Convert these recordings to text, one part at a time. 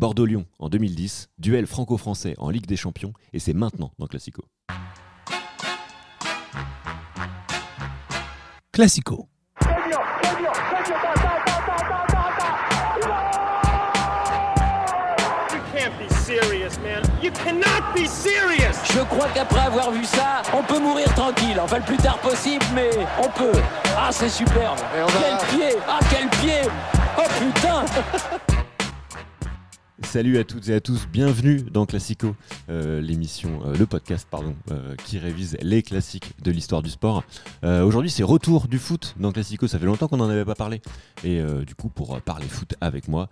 Bordeaux-Lyon en 2010, duel franco-français en Ligue des Champions, et c'est maintenant dans Classico. Classico. Je crois qu'après avoir vu ça, on peut mourir tranquille. Enfin, le plus tard possible, mais on peut. Ah, c'est superbe. Quel pied Ah, quel pied Oh putain Salut à toutes et à tous, bienvenue dans Classico, euh, l'émission, euh, le podcast euh, qui révise les classiques de l'histoire du sport. Aujourd'hui c'est retour du foot dans Classico, ça fait longtemps qu'on n'en avait pas parlé. Et du coup pour parler foot avec moi,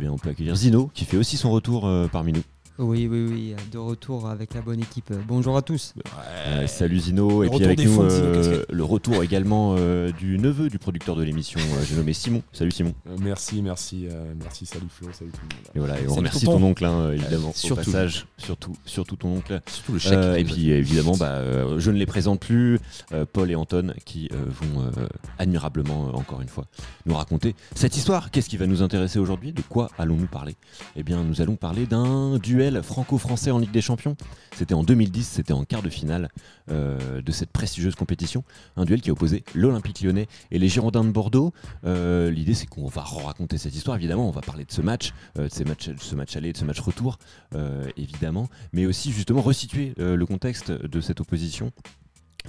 bien, on peut accueillir Zino qui fait aussi son retour parmi nous. Oui, oui, oui, de retour avec la bonne équipe. Bonjour à tous. Euh, salut Zino, et puis avec nous euh, le retour également euh, du neveu du producteur de l'émission, j'ai nommé Simon. Salut Simon. merci, merci, merci, salut Flo, salut tout le monde. Et voilà, et on remercie ton oncle, hein, évidemment, surtout. au passage, surtout, surtout ton oncle. Surtout le chèque. et puis évidemment, bah, je ne les présente plus, Paul et Anton, qui vont admirablement, encore une fois, nous raconter cette histoire. Qu'est-ce qui va nous intéresser aujourd'hui? De quoi allons-nous parler? Eh bien, nous allons parler d'un duel franco-français en Ligue des Champions. C'était en 2010, c'était en quart de finale euh, de cette prestigieuse compétition. Un duel qui opposait l'Olympique lyonnais et les Girondins de Bordeaux. Euh, l'idée, c'est qu'on va raconter cette histoire, évidemment. On va parler de ce match, euh, de, ce match aller, de ce match retour, évidemment. Mais aussi, justement, resituer le contexte de cette opposition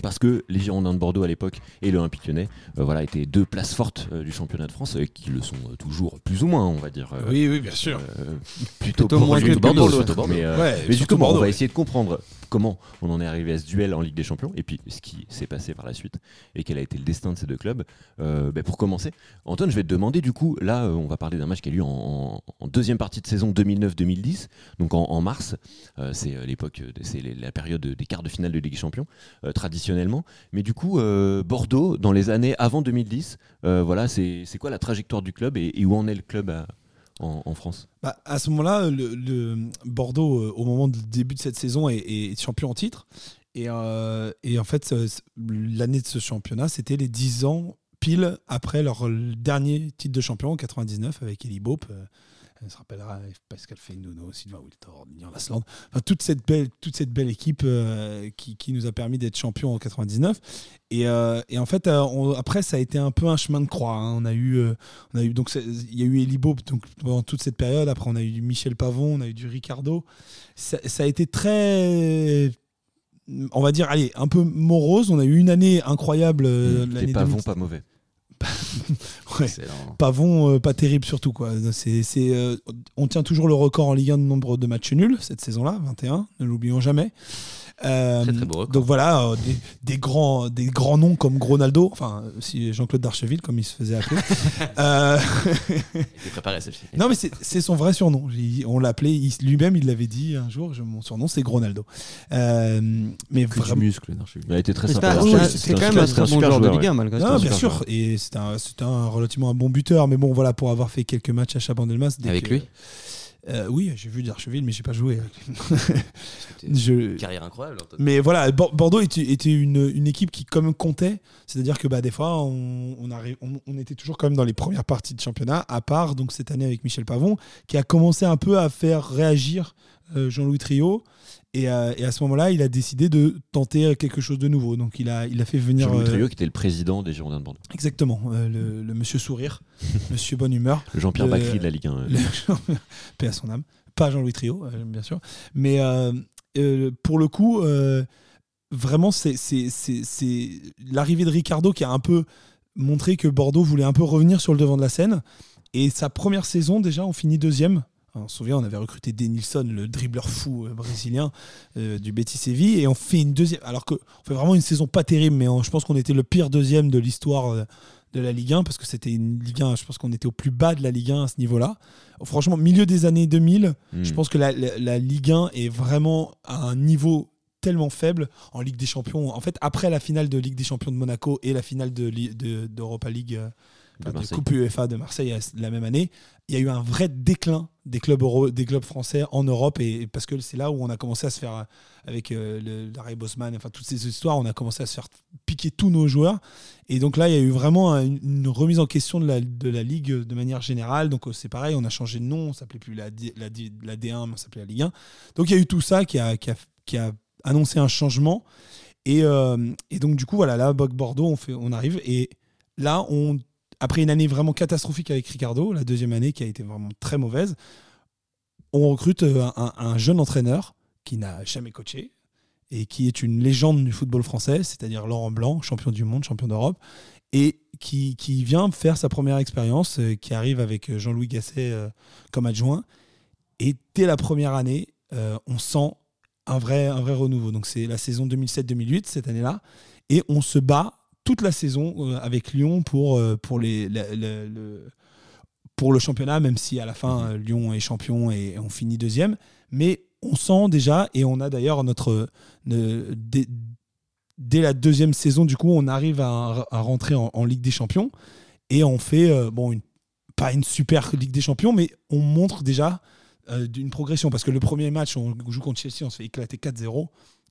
parce que les Girondins de Bordeaux à l'époque et l'Olympique lyonnais euh, voilà, étaient deux places fortes euh, du championnat de France, et qui le sont euh, toujours plus ou moins, on va dire. oui, oui, bien sûr. plutôt, moins que Bordeaux. Mais, mais justement, on va essayer de comprendre comment on en est arrivé à ce duel en Ligue des Champions, et puis ce qui s'est passé par la suite, et quel a été le destin de ces deux clubs. Euh, ben, pour commencer, Antoine, je vais te demander du coup, là, euh, on va parler d'un match qui a lieu en, deuxième partie de saison 2009-2010, donc en, mars. Euh, c'est l'époque, c'est la période des quarts de finale de Ligue des Champions, Mais du coup, Bordeaux, dans les années avant 2010, voilà, c'est quoi la trajectoire du club et, où en est le club en, France? Bah, À ce moment-là, Bordeaux, euh, au moment du début de cette saison, est, champion en titre. Et, euh, et en fait, l'année de ce championnat, c'était les 10 ans pile après leur dernier titre de champion en 99 avec Eli Bope. On se rappellera Pascal Feynuno, Sylvain Wiltor, Nian Lasland. Enfin, toute, cette belle, toute cette belle équipe euh, qui, qui, nous a permis d'être champion en 99. Et, euh, et en fait, euh, après, ça a été un peu un chemin de croix. Hein. On a eu, on a eu donc il y a eu Elibo donc pendant toute cette période. Après, on a eu du Michel Pavon, on a eu du Ricardo. Ça, ça a été très on va dire, allez, un peu morose. On a eu une année incroyable. Mmh, les Pavons, pas mauvais. Pavon, euh, pas terrible surtout. Quoi. C'est, euh, on tient toujours le record en Ligue 1 de nombre de matchs nuls cette saison-là, 21, ne l'oublions jamais. Euh, donc voilà, euh, des, grands, des grands noms comme Gronaldo, enfin si Jean-Claude Darcheville comme il se faisait appeler. euh... préparé Non mais c'est son vrai surnom. On l'appelait lui-même, il l'avait dit un jour. mon surnom c'est Gronaldo. Euh, mais que vraiment... muscle, Il a été très sympa. C'est quand même un très bon joueur de Ligue 1 malgré tout. Bien sûr, et c'est un, un, relativement un bon buteur. Mais bon voilà, pour avoir fait quelques matchs à Chabandelmas. Avec lui? Euh, oui, j'ai vu d'Archeville, mais j'ai pas joué. je... Carrière incroyable. Mais voilà, Bordeaux était, une, équipe qui quand même comptait. C'est-à-dire que bah, des fois, on, on, était toujours quand même dans les premières parties de championnat, à part donc cette année avec Michel Pavon, qui a commencé un peu à faire réagir euh, Jean-Louis Trio. Euh, et, à ce moment-là, il a décidé de tenter quelque chose de nouveau. Donc il a, il a fait venir. Jean-Louis Trio, qui était le président des Girondins de Bordeaux. Exactement, le, monsieur sourire, monsieur bonne humeur. Le Jean-Pierre Bacry de la Ligue 1. Paix à son âme. Pas Jean-Louis Trio, bien sûr. Mais pour le coup, vraiment, c'est l'arrivée de Ricardo qui a un peu montré que Bordeaux voulait un peu revenir sur le devant de la scène. Et sa première saison, déjà, on finit deuxième on se souvient, on avait recruté Denilson, le dribbleur fou euh, brésilien euh, du Betis Séville, et on fait une deuxième. Alors qu'on fait vraiment une saison pas terrible, mais je pense qu'on était le pire deuxième de l'histoire euh, de la Ligue 1, parce que c'était une Ligue 1, je pense qu'on était au plus bas de la Ligue 1 à ce niveau-là. Franchement, milieu des années 2000, hmm. je pense que la, Ligue 1 est vraiment à un niveau tellement faible en Ligue des Champions. En fait, après la finale de Ligue des Champions de Monaco et la finale d'Europa de, League de de. Coupe UEFA de Marseille la même année, il y a eu un vrai déclin des clubs, des clubs français en Europe et parce que c'est là où on a commencé à se faire avec euh, Larry Bosman, enfin toutes ces histoires, on a commencé à se faire piquer tous nos joueurs et donc là il y a eu vraiment un- une remise en question de la, de la ligue de manière générale. Donc euh, c'est pareil, on a changé de nom, on s'appelait plus la, la, D- la D1, mais on s'appelait la Ligue 1. Donc il y a eu tout ça qui a, qui a, qui a annoncé un changement et, euh, et donc du coup voilà là Bordeaux on fait, on arrive et là on après une année vraiment catastrophique avec Ricardo, la deuxième année qui a été vraiment très mauvaise, on recrute euh, un, un jeune entraîneur qui n'a jamais coaché et qui est une légende du football français, c'est-à-dire Laurent Blanc, champion du monde, champion d'Europe, et qui, qui vient faire sa première expérience, euh, qui arrive avec Jean-Louis Gasset euh, comme adjoint. Et dès la première année, euh, on sent un vrai, un vrai renouveau. Donc c'est la saison 2007-2008, cette année-là, et on se bat toute la saison euh, avec Lyon pour, euh, pour, les, pour le championnat, même si à la fin euh, Lyon est champion et on finit deuxième. Mais on sent déjà, et on a d'ailleurs notre. ne- dès, dès la deuxième saison, du coup, on arrive à, à rentrer en, en Ligue des Champions et on fait, euh, bon, une, pas une super Ligue des Champions, mais on montre déjà euh, d'une progression. Parce que le premier match, on joue contre Chelsea, on se fait éclater 4-0.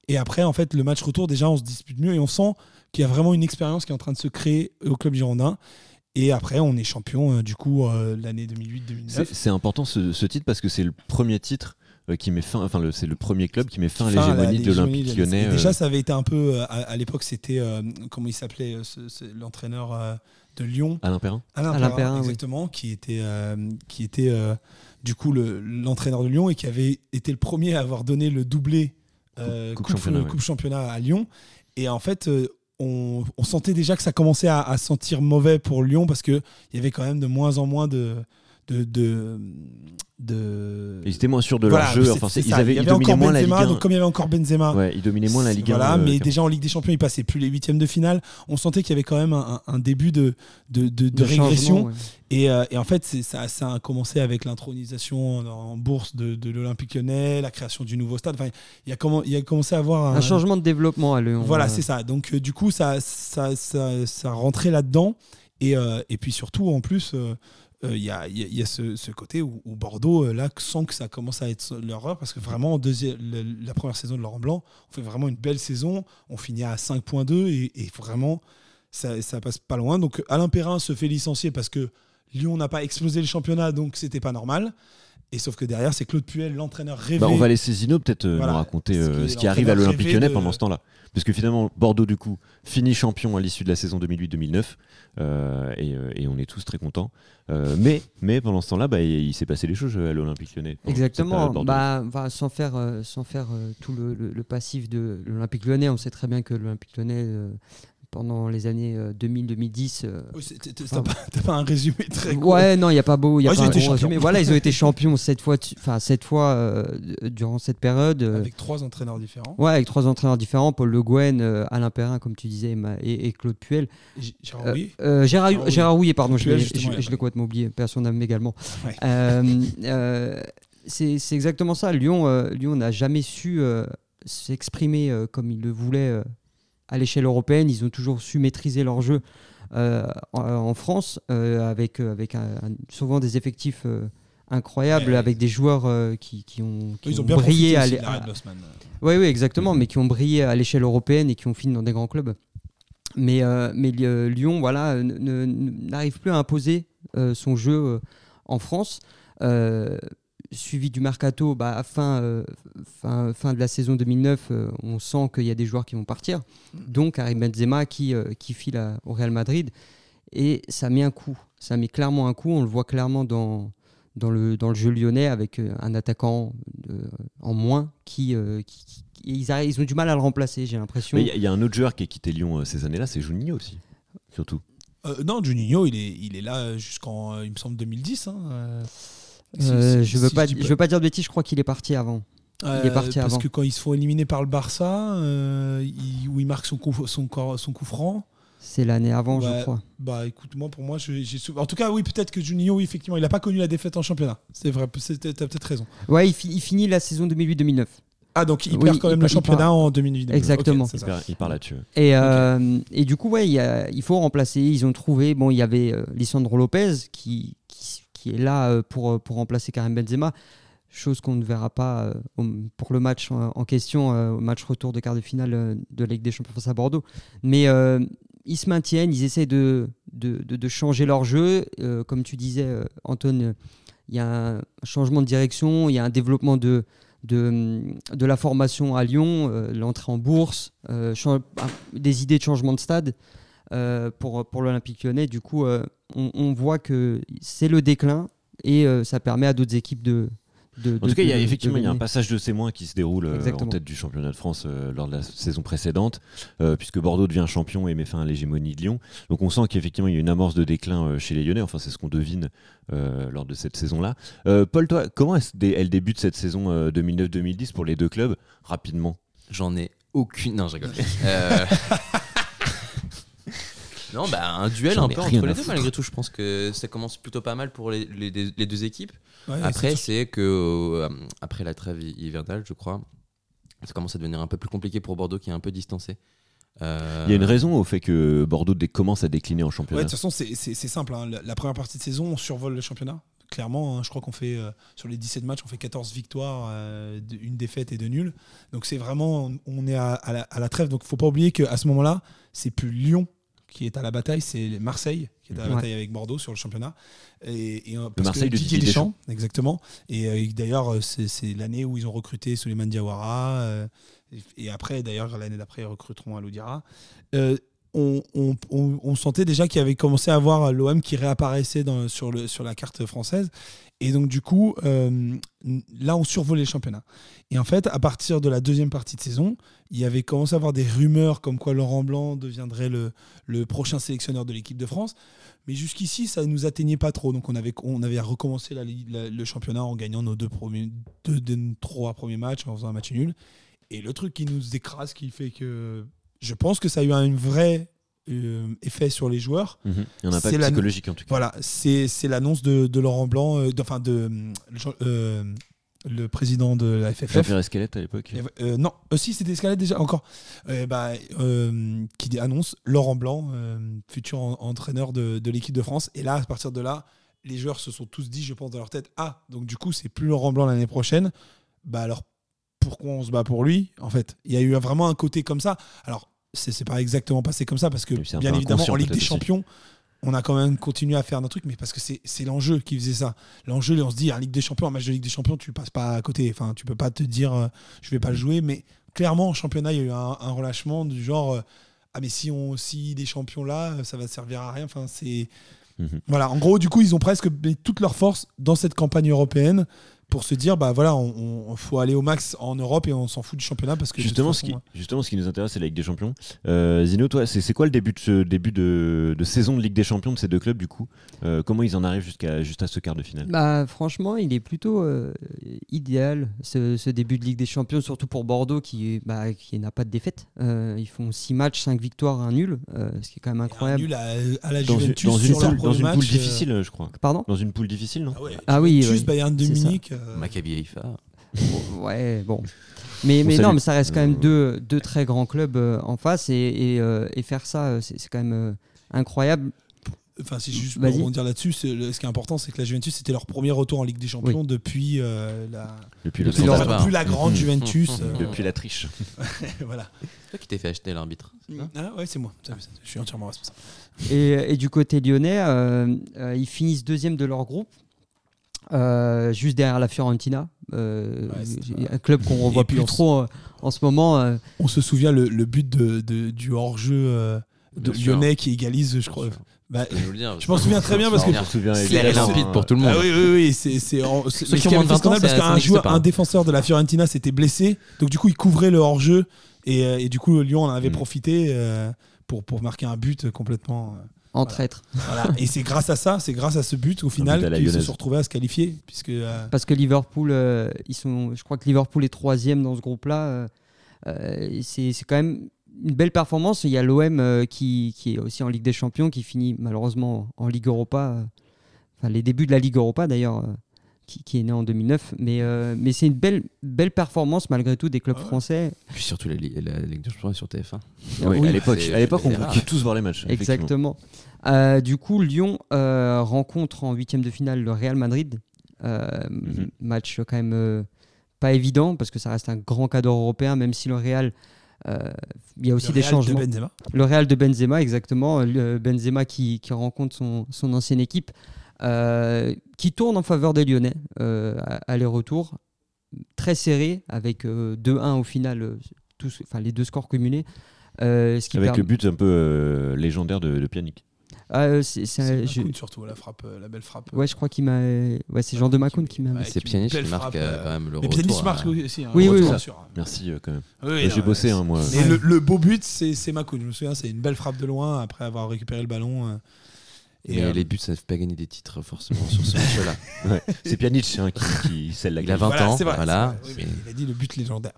Et après, en fait, le match retour, déjà, on se dispute mieux et on sent qu'il y a vraiment une expérience qui est en train de se créer au club girondin. Et après, on est champion, euh, du coup, euh, l'année 2008-2009. C'est c'est important ce, ce titre parce que c'est le premier titre euh, qui met fin, enfin c'est le premier club qui met fin à Fin à la- l'hégémonie de l'Olympique lyonnais. Déjà, euh, ça avait été un peu. à, à l'époque, c'était. euh, comment il s'appelait euh, L'entraîneur euh, de Lyon? Alain Perrin Alain, Alain Perrin, Perrin, oui. exactement, qui était, euh, qui était euh, du coup le- l'entraîneur de Lyon et qui avait été le premier à avoir donné le doublé euh, Coupe coupe, championnat, ouais. coupe championnat à Lyon. Et en fait, euh, on, on sentait déjà que ça commençait à, à sentir mauvais pour Lyon parce qu'il y avait quand même de moins en moins de. De, de, de- Ils étaient moins sûrs de Voilà, leur jeu. c'est- Enfin, ils avaient, Il y ils avait dominaient encore moins la Benzema, Ligue 1. donc comme il y avait encore Benzema, Ouais, ils dominaient moins la Ligue 1. voilà, euh, mais déjà en Ligue des Champions, il passait plus les huitièmes de finale. On sentait qu'il y avait quand même un, un début de, de, de- de De régression. changement, ouais. Et, euh, et en fait, ça, ça a commencé avec l'intronisation en, en bourse de, de l'Olympique lyonnais, la création du nouveau stade. Enfin, il y a, comment, il y a commencé à avoir un, Un changement de développement à Lyon. Voilà, euh, c'est ça. Donc, euh, du coup, ça, ça, ça, ça rentrait là-dedans. Et, euh, et puis surtout, en plus, il y, a, il y a- il y a ce, ce côté où, où Bordeaux, euh, là, sent que ça commence à être leur heure, parce que vraiment, en deuxième, le- la première saison de Laurent Blanc, on fait vraiment une belle saison. On finit à 5.2 et, et vraiment, ça, ça passe pas loin. Donc, Alain Perrin se fait licencier parce que Lyon n'a pas explosé le championnat, donc c'était pas normal. Et sauf que derrière, c'est Claude Puel, l'entraîneur rêvé. Bah, on va laisser Zino peut-être euh, Voilà. nous raconter Ce euh, qui est ce qui arrive à l'Olympique rêvé lyonnais pendant ce temps-là. Parce que finalement, Bordeaux, du coup, finit champion à l'issue de la saison 2008-2009. euh, et, euh, et on est tous très contents. Euh, mais, mais pendant ce temps-là, bah, il, il s'est passé des choses à l'Olympique lyonnais. Exactement. Bah, bah, sans faire, sans faire tout le, le- le passif de l'Olympique lyonnais, on sait très bien que l'Olympique lyonnais, pendant les années euh, 2000-2010, euh, c'est- t'as- pas, un résumé très court. Ouais, non, il n'y a pas beau, y a Ouais, pas un gros champions. résumé. Voilà, ils ont été champions sept fois, enfin sept fois euh, durant cette période. euh, Avec trois entraîneurs différents. Ouais, avec trois entraîneurs différents, Paul Le Guen, euh, Alain Perrin, comme tu disais, et, Claude Puel. Gérard Euh, Rouillet. euh, Gérard, Gérard Gérard Rouillet, pardon, je Puel, je- ouais. je l'ai complètement oublié, personne n'aime également. Ouais. Euh, euh, c'est exactement ça. Lyon euh, Lyon n'a jamais su euh, s'exprimer euh, comme il le voulait euh, à l'échelle européenne. Ils ont toujours su maîtriser leur jeu euh, en, France, euh, avec, euh, avec un- souvent des effectifs euh, incroyables, Ouais. avec des joueurs qui, qui ont, qui Ils ont ont bien brillé à à oui, oui, exactement, mais qui ont brillé à l'échelle européenne et qui ont fini dans des grands clubs. Mais, mais Lyon, voilà, n'arrive plus à imposer son jeu en France. Suivi du mercato, bah, à fin, euh, fin, fin de la saison 2009, euh, on sent qu'il y a des joueurs qui vont partir. Donc Karim Benzema qui, euh, qui file à- au Real Madrid. Et ça met un coup. Ça met clairement un coup. On le voit clairement dans, dans, le, dans le jeu lyonnais avec un attaquant en moins qui, euh, qui- qui- ils, arri- ils ont du mal à le remplacer, j'ai l'impression. Mais il y, a- y a un autre joueur qui a quitté Lyon euh, ces années-là, c'est Juninho aussi. Surtout. Euh, non, Juninho, il est, il est là jusqu'en, euh, il me semble, 2010. hein, euh, je veux si pas, je veux pas dire de bêtises, je crois qu'il est parti avant. il est Euh, parti parce avant. que quand ils se font éliminer par le Barça, euh, il- où il marque son coup, son, coup franc, C'est l'année avant, je crois. bah écoute, moi pour moi, j'ai sou- en tout cas, oui, peut-être que Juninho, oui, effectivement, il n'a pas connu la défaite en championnat. C'est vrai, c'est- t'as peut-être raison. Ouais, il, fi- il finit la saison 2008-2009. Ah, donc il Oui, perd quand il même le championnat part- en 2008. Exactement. Ok, c'est Il part, là-dessus. Et, euh, et du coup, ouais, il, y a- il faut remplacer. Ils ont trouvé. Bon, il y avait euh, Lisandro Lopez qui, qui, est là euh, pour, pour remplacer Karim Benzema. Chose qu'on ne verra pas euh, pour le match en, question, euh, au match retour de quart de finale euh, de Ligue des Champions face à Bordeaux. Mais euh, ils se maintiennent, ils essaient de, de, de- changer leur jeu. Euh, comme tu disais, euh, euh, il y a un changement de direction, il y a un développement de, de, de la formation à Lyon, euh, l'entrée en bourse, euh, ah, des idées de changement de stade euh, pour, pour l'Olympique lyonnais. Du coup, euh, on, on voit que c'est le déclin et euh, ça permet à d'autres équipes de. de En tout cas, il y a effectivement il y a un passage de témoins qui se déroule euh, en tête du championnat de France euh, lors de la saison précédente, euh, puisque Bordeaux devient champion et met fin à l'hégémonie de Lyon. Donc on sent qu'effectivement il y a une amorce de déclin euh, chez les Lyonnais. Enfin, c'est ce qu'on devine euh, lors de cette saison-là. Euh, Paul, toi, comment est-ce dé- elle débute cette saison euh, 2009-2010 pour les deux clubs rapidement? J'en ai aucune. Non, je rigole. Non, bah un duel un peu entre les deux, foutre. malgré tout. Je pense que ça commence plutôt pas mal pour les, les- les deux équipes. Ouais, Après, c'est que euh, après la trêve hi- hivernale, je crois, ça commence à devenir un peu plus compliqué pour Bordeaux qui est un peu distancé. Euh, Il y a une raison au fait que Bordeaux dé- commence à décliner en Ouais, championnat. de toute façon, c'est simple. hein. La, première partie de saison, on survole le championnat. Clairement, hein, je crois qu'on fait euh, sur les 17 matchs, on fait 14 victoires, euh, une défaite et deux nuls. Donc c'est vraiment, on est à, à la, à la trêve. Donc il faut pas oublier qu'à ce moment-là, c'est plus Lyon qui est à la bataille, c'est Marseille qui est à la Ouais. bataille avec Bordeaux sur le championnat. Et, et, euh, parce Marseille que de Didier Deschamps. exactement. Et euh, d'ailleurs, c'est c'est l'année où ils ont recruté Souleymane Diawara. euh, et, et après, d'ailleurs, l'année d'après, ils recruteront Aloudira. Euh, on, on- on- on sentait déjà qu'il y avait commencé à avoir l'OM qui réapparaissait dans- sur, le, sur la carte française. Et donc, du coup, euh, là, on survolait le championnat. Et en fait, à partir de la deuxième partie de saison, il y avait commencé à avoir des rumeurs comme quoi Laurent Blanc deviendrait le, prochain sélectionneur de l'équipe de France. Mais jusqu'ici, ça ne nous atteignait pas trop. Donc, on avait, on avait recommencé le championnat en gagnant nos deux, premiers, deux- trois premiers matchs, en faisant un match nul. Et le truc qui nous écrase, qui fait que je pense que ça a eu un vrai euh, effet sur les joueurs. Mhm. Il y a un impact C'est la- psychologique en tout cas. Voilà, c'est l'annonce de, de Laurent Blanc, euh, de- enfin de, euh, le président de la FFF. Jean-Pierre Escalette à l'époque. Non, aussi c'était Escalade déjà encore, bah, qui annonce Laurent Blanc, futur en- entraîneur de, de l'équipe de France. Et là, à partir de là, les joueurs se sont tous dit, je pense, dans leur tête, ah, donc du coup, c'est plus Laurent Blanc l'année prochaine. Bah alors, pourquoi on se bat pour lui? En fait, il y a eu vraiment un côté comme ça. Alors, c'est c'est pas exactement passé comme ça parce que, bien évidemment, en Ligue des aussi. Champions, on a quand même continué à faire notre truc, mais parce que c'est l'enjeu qui faisait ça. L'enjeu, on se dit, en Ligue des Champions, un match de Ligue des Champions, tu passes pas à côté. Enfin, tu peux pas te dire, euh, je vais pas le jouer, mais clairement, en championnat, il y a eu un, un relâchement du genre, euh, ah, mais si on si des champions là, euh, ça va servir à rien. Enfin, c'est. Mhm. Voilà, en gros, du coup, ils ont presque mis toute leur force dans cette campagne européenne pour se dire, bah voilà, on, on- faut aller au max en Europe et on s'en fout du championnat parce que Justement ce, qui, justement, ce qui nous intéresse, c'est la Ligue des Champions. Euh, Zino, toi, c'est c'est quoi le début de ce début de, de saison de Ligue des Champions de ces deux clubs du coup? Euh, Comment ils en arrivent jusqu'à juste à ce quart de finale? Bah, franchement, il est plutôt euh, idéal ce, ce début de Ligue des Champions, surtout pour Bordeaux qui, bah, qui n'a pas de défaite. Euh, ils font 6 matchs, 5 victoires, un nul, euh, ce qui est quand même un incroyable. nul à, à la Dans une, Juventus dans une sur poule, dans une match, poule euh, difficile, je crois. Pardon? Dans une poule difficile, non? Ah, ouais, Ah oui, Juventus, oui, Bayern de. Munich. Euh, Maccabi Haïfa. Ouais, bon. Mais, non, mais ça reste quand même Euh, deux, deux très grands clubs euh, en face et, et, euh, et faire ça, c'est c'est quand même euh, incroyable. Enfin, si juste pour rebondir là-dessus, c'est- ce qui est important, c'est que la Juventus, c'était leur premier retour en Ligue des Champions depuis euh, la. Depuis le Depuis leur- la grande. Juventus. euh, Depuis la triche. voilà. C'est toi qui t'es fait acheter l'arbitre. c'est Ah ouais, c'est moi. Je suis entièrement responsable. Et, et du côté lyonnais, euh, euh, ils finissent deuxième de leur groupe, euh, juste derrière la Fiorentina, euh, Ouais, un club qu'on revoit Et puis plus trop euh, en ce moment. euh, On se souvient le, le but de, de- du hors-jeu euh, de sûr. Lyonnais qui égalise, je crois. Bah, Je le dire. m'en souviens très bien parce que. C'est clair et évidemment, limpide pour tout le monde. Ah oui, oui, oui, c'est. c'est en- Ceux qui ce ont qui moins avait de fait 20 ans, scandale, parce qu'un joueur, un défenseur de la Fiorentina s'était blessé, donc du coup il couvrait le hors-jeu et, et du coup Lyon en avait Mm. profité euh, pour, pour marquer un but complètement. En Voilà. traître. voilà. Et c'est grâce à ça, c'est grâce à ce but au final qu'ils se sont retrouvés à se qualifier, puisque euh, Parce que Liverpool, euh, ils sont, je crois que Liverpool est troisième dans ce groupe-là. euh, euh, c'est c'est quand même une belle performance. Il y a l'OM euh, qui, qui est aussi en Ligue des Champions, qui finit malheureusement en Ligue Europa. Enfin, les débuts de la Ligue Europa d'ailleurs, euh, qui, qui est né en 2009. Mais, euh, mais c'est une belle, belle performance malgré tout des clubs Ah ouais. français. Puis surtout la, la Ligue des Champions est sur TF1. Oui, Oui. à l'époque, C'est- à l'époque, on pouvait tous voir les matchs. Exactement. Euh, du coup, Lyon euh, rencontre en huitième de finale le Real Madrid. Euh, Mhm. Match quand même euh, pas évident parce que ça reste un grand cadre européen, même si le Real, euh, il y a aussi Le des Real changements. De Benzema. Le Real de Benzema, exactement. Le Benzema qui, qui rencontre son, son ancienne équipe, euh, qui tourne en faveur des Lyonnais, euh, aller-retour. Très serré, avec euh, 2-1 au final, euh, tous, enfin, les deux scores cumulés. Euh, ce qui Avec permet- le but un peu euh, légendaire de, de Pjanic. Ah, euh, c'est- je- Makoun surtout, la frappe, euh, la belle frappe. Ouais, je crois qu'il m'a. Ouais, c'est Jean de Macoun qui m'a. Ouais, C'est Pjanic belle qui marque frappe, euh, euh, quand même le Mais retour. Pjanic marque aussi. hein, Oui, oui, retour, oui. sûr. Merci euh, quand même. Oui, Euh, J'ai bossé, hein, moi. Mais le, le beau but, c'est c'est Makoun. Je me souviens, c'est une belle frappe de loin après avoir récupéré le ballon. Et, Mais euh, les buts, ça ne fait pas gagner des titres forcément sur ce match-là. Ouais. C'est Pjanic hein, qui, qui scelle la Il a gagne. 20 ans, c'est vrai, voilà. Oui, mais il a dit le but légendaire.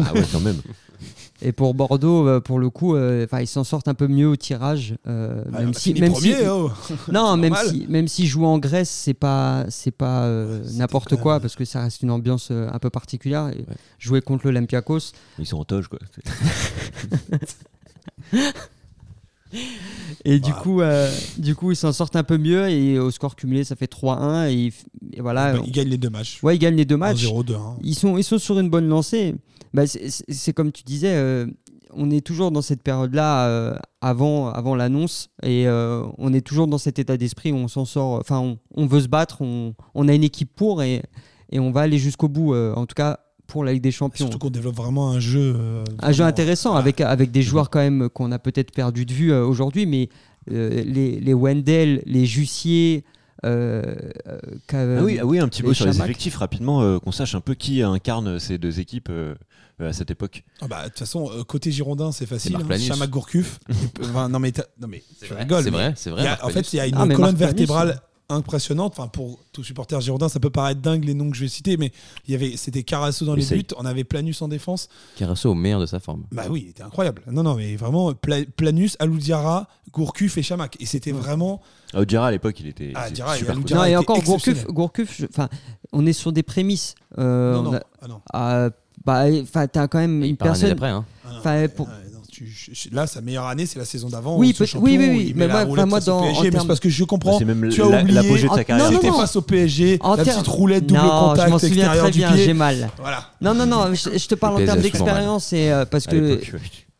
Ah ouais, quand même. Et pour Bordeaux, euh, pour le coup, euh, enfin, ils s'en sortent un peu mieux au tirage. euh, Ah, même a si, même premier, si, oh. non, même normal. si, même si jouer en Grèce, c'est pas, c'est pas euh, Ouais, n'importe quoi même- parce que ça reste une ambiance euh, un peu particulière. Et Ouais. Jouer contre l'Olympiakos, Ils sont en toge, quoi. Et du Voilà. coup, euh, du coup, ils s'en sortent un peu mieux et au score cumulé, ça fait 3-1 et, voilà. Bah, il gagne les deux matchs. Ouais, ils gagnent les deux matchs. 1-0, 2-1. Ils sont, ils sont sur une bonne lancée. Bah, c'est- comme tu disais, euh, on est toujours dans cette période-là euh, avant, avant l'annonce et on est toujours dans cet état d'esprit où on s'en sort. Enfin, on, on veut se battre, on, on a une équipe pour et, et on va aller jusqu'au bout. en tout cas, pour la Ligue des Champions. Surtout qu'on développe vraiment un jeu. euh, Un jeu intéressant avec, avec des joueurs quand même qu'on a peut-être perdu de vue euh, aujourd'hui, mais euh, les, les Wendell, les Jussier. Ah oui, ah oui, un petit mot sur les effectifs rapidement, euh, qu'on sache un peu qui incarne ces deux équipes à cette époque. Ah bah, De toute façon, euh, côté Girondin, c'est facile. Hein. Chamac Gourcuff. Enfin, non, mais, non, mais tu rigoles. C'est mais vrai, c'est vrai. a- en fait, il y a une Ah, colonne Marc Planus, vertébrale impressionnante. Enfin, pour tout supporter girondin, ça peut paraître dingue les noms que je vais citer, mais il y avait, c'était Carasso dans les buts. On avait Planus en défense. Carasso au meilleur de sa forme. Bah oui, il était incroyable. Non, non, mais vraiment Pla- Planus, Aloudiara, Gourcuff et Chamac. Et c'était vraiment. Diarra à l'époque, il était Ah, il était Diarra et super cool. Diarra Non, et encore Gourcuff. Gourcuff, enfin, on est sur des prémices. Euh, non, on non, a- ah non. ah, bah, enfin, t'as quand même une personne. d'après. Hein. Ah non, pour- ah, tu- là, sa meilleure année, c'est la saison d'avant. Oui, oui, oui, mais moi- dans- PSG, en mais c'est parce que je comprends. C'est même tu as la- oublié. l'apogée de sa carrière. non, non, C'était non. face au PSG, En la petite roulette double non, je m'en contact souviens très du bien, j'ai mal. Voilà. Non, non, non, je, je te parle en termes d'expérience et euh, parce que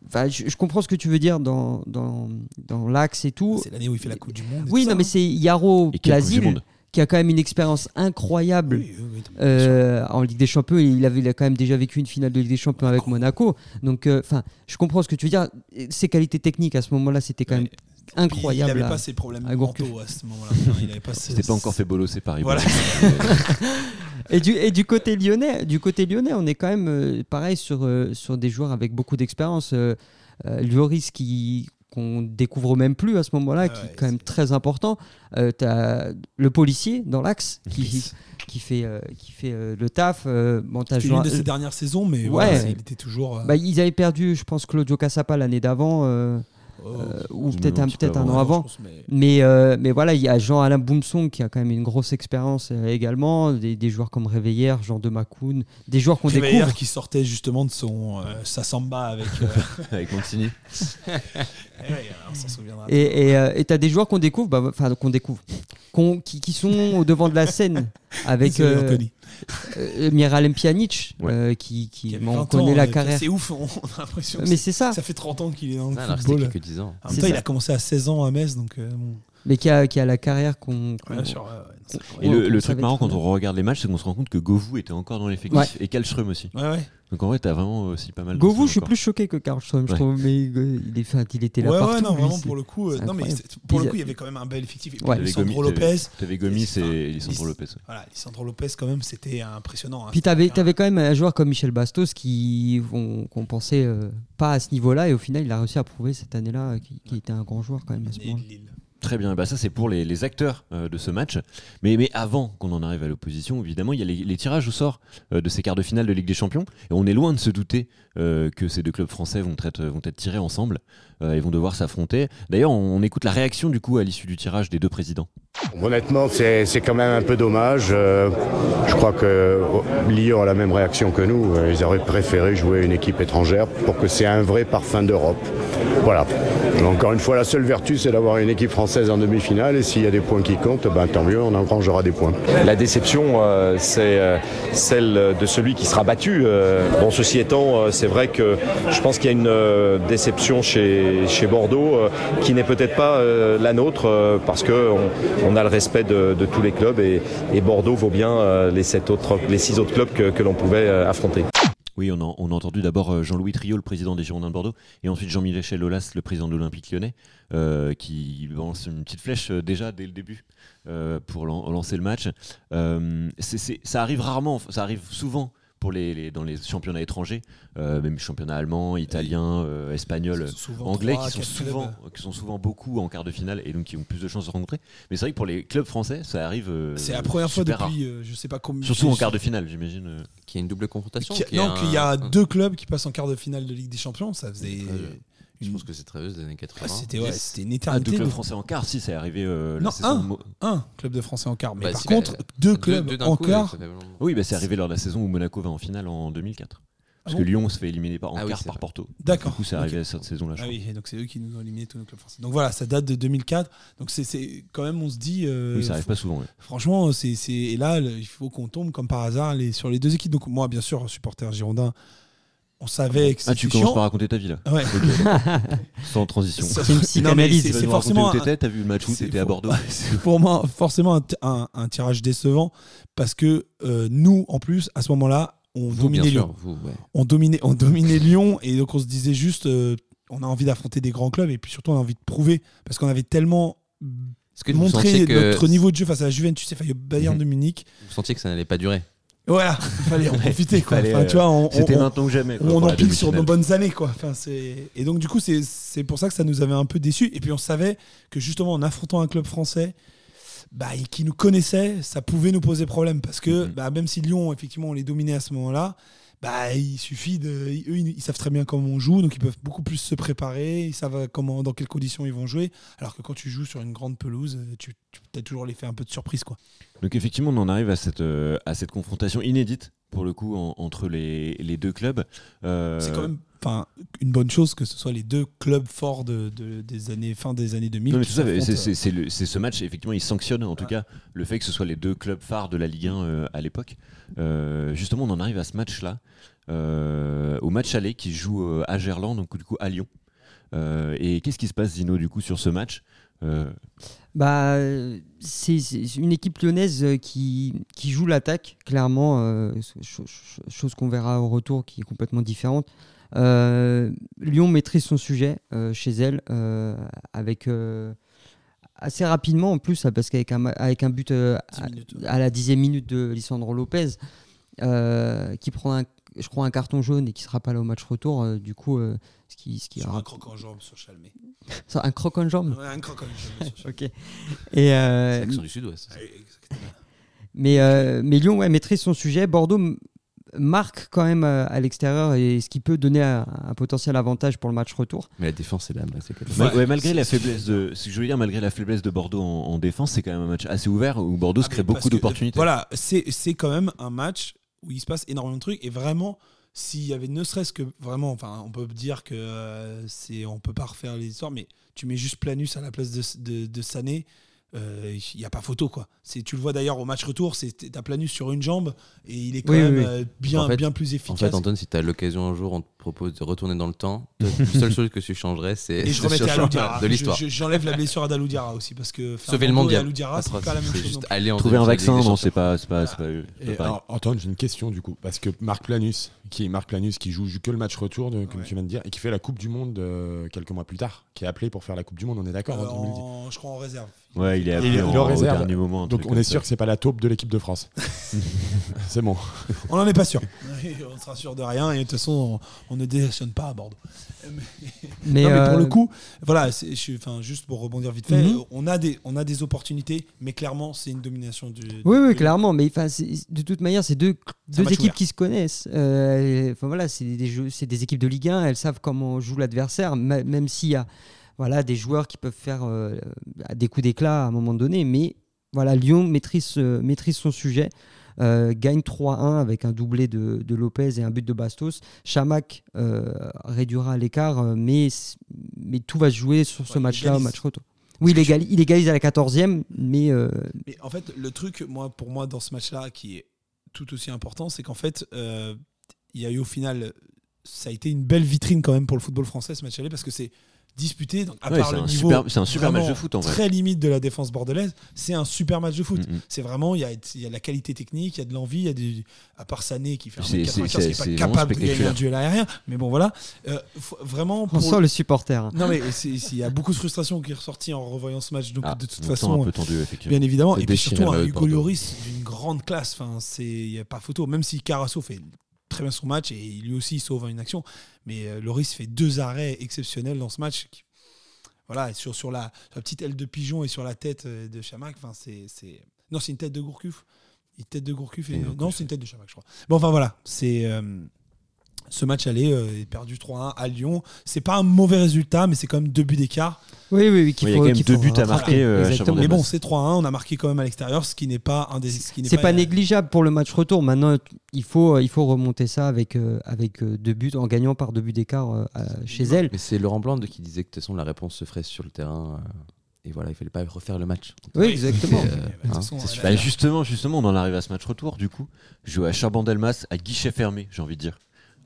enfin, je, je comprends ce que tu veux dire dans, dans, dans l'axe et tout. C'est l'année où il fait la Coupe du Monde. et Oui, tout non, ça, mais hein. c'est Yaro Plasil qui a quand même une expérience incroyable. Oui, oui, oui, bien sûr. Euh, en Ligue des Champions, il avait il a quand même déjà vécu une finale de Ligue des Champions avec Monaco. Donc, euh, enfin, je comprends ce que tu veux dire. Ses qualités techniques à ce moment-là, c'était quand même Ouais. Puis Il incroyable. n'avait pas ses problèmes à mentaux à ce moment-là. Il avait pas ses- C'était pas encore fait bolosser par Voilà. Et du, et du côté lyonnais, du côté lyonnais, on est quand même euh, pareil sur, euh, sur des joueurs avec beaucoup d'expérience. Euh, euh, Lloris qui qu'on découvre même plus à ce moment-là, Ah qui ouais, est quand même très important. Euh, t'as le policier dans l'axe qui, qui fait, euh, qui fait euh, le taf. Euh, bon, C'était joué- une de ses dernières saisons, mais Ouais. voilà, il était toujours. bah, ils avaient perdu, je pense, Claudio Cassapa l'année d'avant, oh, euh, ou peut-être un, petit peu peut-être un an avant. pense, mais- Mais, euh, mais voilà, il y a Jean-Alain Boumsong qui a quand même une grosse expérience euh, également, des, des joueurs comme Réveillère, Jean de Macoun, des joueurs qu'on Réveillère découvre. qui sortait justement de son euh, sa samba avec. euh, Avec Mancini. eh ouais, on s'en souviendra. Et et, euh, et t'as des joueurs qu'on découvre, bah, enfin qu'on découvre, qui, qui sont au devant de la scène avec euh, euh, Miralem Pjanic, Ouais. euh, qui, qui Qui avait bon, on 20 connaît ans, la euh, carrière. C'est ouf, on a l'impression. Mais c'est- ça. Ça fait 30 ans qu'il est dans le Ah, alors football. que 10 ans. En même C'est temps, il a commencé à 16 ans à Metz, donc. euh, bon. Mais qui a, qui a la carrière qu'on. qu'on- Ouais, Et le, truc marrant quand on regarde les matchs, c'est qu'on se rend compte que Govou était encore dans l'effectif Ouais. et Kalström aussi. Ouais, ouais. Donc en vrai, t'as vraiment aussi pas mal. de Govou, je suis plus choqué que Karlström, je trouve, mais euh, il, est, enfin, il était là ouais, partout. ouais, non, vraiment pour le coup. euh, non, mais pour le coup, il y avait quand même un bel effectif. Et puis Gomis- Lopez. T'avais Gomis et Lisandro Lis- Lopez. ouais. Voilà, Lisandro Lopez, quand même, c'était impressionnant. hein. Puis t'avais quand même un joueur comme Michel Bastos qui on- qu'on pensait euh, pas à ce niveau-là et au final il a réussi à prouver cette année-là euh, qu'il était un grand joueur quand même à ce moment. Très bien, bah ça c'est pour les, les acteurs euh, de ce match. Mais, mais avant qu'on en arrive à l'opposition, évidemment, il y a les, tirages au sort euh, de ces quarts de finale de Ligue des Champions. Et on est loin de se douter que ces deux clubs français vont être, vont être tirés ensemble euh, et vont devoir s'affronter. D'ailleurs, on, on écoute la réaction du coup à l'issue du tirage des deux présidents. Honnêtement, c'est c'est quand même un peu dommage. Euh, je crois que euh, Lyon a la même réaction que nous. Euh, Ils auraient préféré jouer une équipe étrangère pour que c'est un vrai parfum d'Europe. Voilà. Encore une fois, la seule vertu, c'est d'avoir une équipe française en demi-finale. Et s'il y a des points qui comptent, ben, tant mieux, on engrangera des points. La déception, euh, c'est euh, celle de celui qui sera battu. Euh, bon, ceci étant, euh, c'est vrai que je pense qu'il y a une euh, déception chez, Bordeaux euh, qui n'est peut-être pas euh, la nôtre parce qu'on on a le respect de, tous les clubs et, Bordeaux vaut bien les, sept autres, les six autres clubs que, que l'on pouvait affronter. Oui, on a, entendu d'abord Jean-Louis Trio, le président des Girondins de Bordeaux, et ensuite Jean-Michel Aulas, le président de l'Olympique lyonnais, qui lance une petite flèche déjà dès le début pour lan- lancer le match. C'est- c'est- ça arrive rarement, ça arrive souvent pour les, les- dans les championnats étrangers, euh, même championnats allemands, italiens, euh, espagnols, anglais, qui sont, souvent, clubs. qui sont souvent beaucoup en quart de finale et donc qui ont plus de chances de se rencontrer. Mais c'est vrai que pour les clubs français, ça arrive. euh, C'est la première fois depuis, euh, je sais pas combien. Surtout en quart de finale, j'imagine. euh. Qu'il y a une double confrontation. Qu'il y a- qu'il y a non, qu'il y un- a un- deux clubs qui passent en quart de finale de Ligue des Champions. Ça faisait. Je pense que c'est très vieux des années 80. Ah, C'était ouais, c'était une Ah, éternité. deux clubs de- français en quart, si, c'est arrivé. euh, la Non, un. Un club de Français en quart. Mais Bah, par si, contre, bah, deux deux- clubs deux en coup, quart. Oui, bah, c'est arrivé lors de la saison où Monaco va en finale en 2004. Parce Ah que bon Lyon se fait éliminer par, en Ah oui, quart par vrai. Porto. D'accord. Du coup, c'est arrivé à cette saison-là. Ah oui, et donc c'est eux qui nous ont éliminé tous nos clubs français. Donc voilà, ça date de 2004. Donc c'est- c'est quand même, on se dit. euh, Oui, ça arrive pas souvent. ouais. Franchement, c'est c'est- et là, le- il faut qu'on tombe comme par hasard les, sur les deux équipes. Donc moi, bien sûr, supporter girondin, on savait que Ah, tu commences par raconter ta vie là, Ouais. sans transition. C'est une psychanalyse. c'est- forcément un- t'as vu le match où t'étais à for- Bordeaux. c'est pour moi forcément un, t- un- un tirage décevant parce que euh, nous, en plus, à ce moment-là, on Vous, dominait sûr, Lyon. vous, ouais. On dominait, on dominait Lyon et donc on se disait juste, euh, on a envie d'affronter des grands clubs et puis surtout on a envie de prouver parce qu'on avait tellement que que notre niveau de jeu face à la Juventus et face au Bayern Mhm. de Munich. vous sentiez que ça n'allait pas durer? Voilà, il fallait en profiter. Quoi. fallait, Enfin, euh, tu vois, on, C'était on- maintenant que jamais. quoi, on empile sur nos bonnes années quoi. Enfin, c'est et donc du coup c'est c'est pour ça que ça nous avait un peu déçus et puis on savait que justement en affrontant un club français bah, et qui nous connaissait, ça pouvait nous poser problème parce que Mhm. bah, même si Lyon effectivement on les dominait à ce moment-là, bah il suffit de eux ils, savent très bien comment on joue donc ils peuvent beaucoup plus se préparer, ils savent comment dans quelles conditions ils vont jouer alors que quand tu joues sur une grande pelouse, tu, tu as toujours l'effet un peu de surprise quoi. Donc effectivement, on en arrive à cette, euh, à cette confrontation inédite pour le coup en- entre les, les deux clubs. Euh, C'est quand même une bonne chose que ce soit les deux clubs forts de, de- des années fin des années 2000 Non, mais qui tout ça, s'affrontent, c'est- ce match, effectivement, il sanctionne en tout cas le fait que ce soit les deux clubs phares de la Ligue 1 euh, à l'époque. Euh, justement, on en arrive à ce match-là, au match aller qui joue à Gerland, donc du coup à Lyon. Et qu'est-ce qui se passe, Zino, du coup, sur ce match? Bah, euh, c'est c'est une équipe lyonnaise euh, qui, qui joue l'attaque, clairement, euh, cho- cho- chose qu'on verra au retour qui est complètement différente. Euh, Lyon maîtrise son sujet euh, chez elle, euh, avec euh, assez rapidement en plus, parce qu'avec un, avec un but euh, 10 à, à la dixième minute de Lisandro Lopez, euh, qui prend un, je crois un carton jaune et qui sera pas là au match retour, euh, du coup, euh, ce qui, ce qui un croc en jambe sur Chalmé. un croc en jambe. Ouais, un croc en jambe sur Chalmé. Ok. Et euh, L'accent du sud-ouest. Mais, euh, mais Lyon ouais, maîtrise son sujet. Bordeaux marque quand même à l'extérieur et ce qui peut donner un, un potentiel avantage pour le match retour. Mais la défense, c'est là. c'est ouais, malgré la faiblesse de, ce que je veux dire, malgré la faiblesse de Bordeaux en, en défense, c'est quand même un match assez ouvert où Bordeaux se Ah, crée mais beaucoup d'opportunités. Voilà, c'est c'est quand même un match où il se passe énormément de trucs et vraiment s'il y avait ne serait-ce que vraiment enfin on peut dire que euh, c'est on peut pas refaire les histoires mais tu mets juste Planus à la place de, de, de Sané euh, il n'y a pas photo quoi. C'est tu le vois d'ailleurs au match retour, c'est t'as Planus sur une jambe et il est quand Oui, même oui, oui. euh, bien En fait- bien plus En efficace. fait, Antoine, si tu as l'occasion un jour, on te propose de retourner dans le temps. La seule chose que tu changerais, c'est et je de l'histoire. Je- je- J'enlève la blessure à Dalou Diarra aussi parce que faire Sauver le Bordeaux et mondial. C'est Pas pas la même c'est chose. juste non plus. aller en Trouver un demi-finale vaccin, des non, Champions. c'est pas, c'est pas, c'est pas, c'est pas Et pareil. alors, Antoine, j'ai une question du coup, parce que Marc Planus, qui est Marc Planus, qui joue que le match retour, de- comme Ouais. tu viens de dire, et qui fait la Coupe du Monde euh, quelques mois plus tard, qui est appelé pour faire la Coupe du Monde, on est d'accord Euh, en 2010. en- je crois en réserve. Ouais, il est Il appelé est en, en au réserve. dernier moment. un Donc truc on comme est ça. sûr que c'est pas la taupe de l'équipe de France. c'est bon. On n'en est pas sûr. on sera sûr de rien et de toute façon, on, on ne déchaîne pas à Bordeaux. Mais, non, mais pour euh, le coup, voilà, je suis- juste pour rebondir vite fait, Mhm. euh, on, a des, on a des opportunités, mais clairement, c'est une domination du. Oui, du- oui, clairement. Mais de toute manière, c'est deux, équipes ouvert. qui se connaissent. Euh, Enfin voilà, c'est des, jeux- c'est des équipes de Ligue 1. Elles savent comment joue l'adversaire, même s'il y a voilà, des joueurs qui peuvent faire euh, des coups d'éclat à un moment donné. Mais voilà, Lyon maîtrise, euh, maîtrise son sujet. Euh, gagne 3-1 avec un doublé de, de Lopez et un but de Bastos. Chamac euh, réduira l'écart, euh, mais, mais tout va se jouer sur ce Ouais, match-là, au match retour. Oui, il, égalise à la 14e, mais euh, Mais en fait, le truc, moi, pour moi, dans ce match-là, qui est tout aussi important, c'est qu'en fait, euh, il y a eu au final, ça a été une belle vitrine quand même pour le football français ce match aller parce que c'est disputé. Donc, à Ouais, part c'est le un niveau super- c'est un super match de foot, en vrai. Très limite de la défense bordelaise, c'est un super match de foot. Mm, mm. C'est vraiment, il y a, il y a de la qualité technique, il y a de l'envie, il y a des, à part Sané qui fait un c'est- 95, qui n'est pas capable de gagner un duel aérien. Mais bon, voilà. Euh, faut- vraiment, on pour- sent le supporter. hein. non mais il y a beaucoup de frustration qui est ressortie en revoyant ce match. Donc Ah, de toute on façon, un peu tendu, effectivement. Bien évidemment. C'est Et puis surtout, un Hugo. Lloris d'une grande classe. Enfin, c'est il y a pas photo. Même si Carasso fait très bien son match et lui aussi il sauve une action, mais euh, Lloris fait deux arrêts exceptionnels dans ce match. qui- Voilà, sur sur la, sur la petite aile de pigeon et sur la tête euh, de Chamac. Enfin, c'est c'est non, c'est une tête de Gourcuff. Une tête de Gourcuff. Et... Non, c'est une tête de Chamac, je crois. Bon, enfin voilà, c'est euh, ce match aller euh, est perdu 3-1 à Lyon. C'est pas un mauvais résultat, mais c'est quand même deux buts d'écart. Oui, oui, oui. qu'il Oui, il y a faut- quand même deux faut buts à marquer, euh. Mais bon, c'est 3-1, on a marqué quand même à l'extérieur, ce qui n'est pas un des. ce C'est pas euh, négligeable pour le match retour. Maintenant, il faut, il faut remonter ça avec, euh, avec euh, deux buts, en gagnant par deux buts d'écart euh, chez elle. Mais c'est Laurent Blanc qui disait que de toute façon la réponse se ferait sur le terrain. euh, et voilà, il fallait pas refaire le match. Oui, exactement. Euh, hein, façon, Bah, justement, justement, on en arrive à ce match retour, du coup. Jouer à Chabandelmas à guichet fermé, j'ai envie de dire.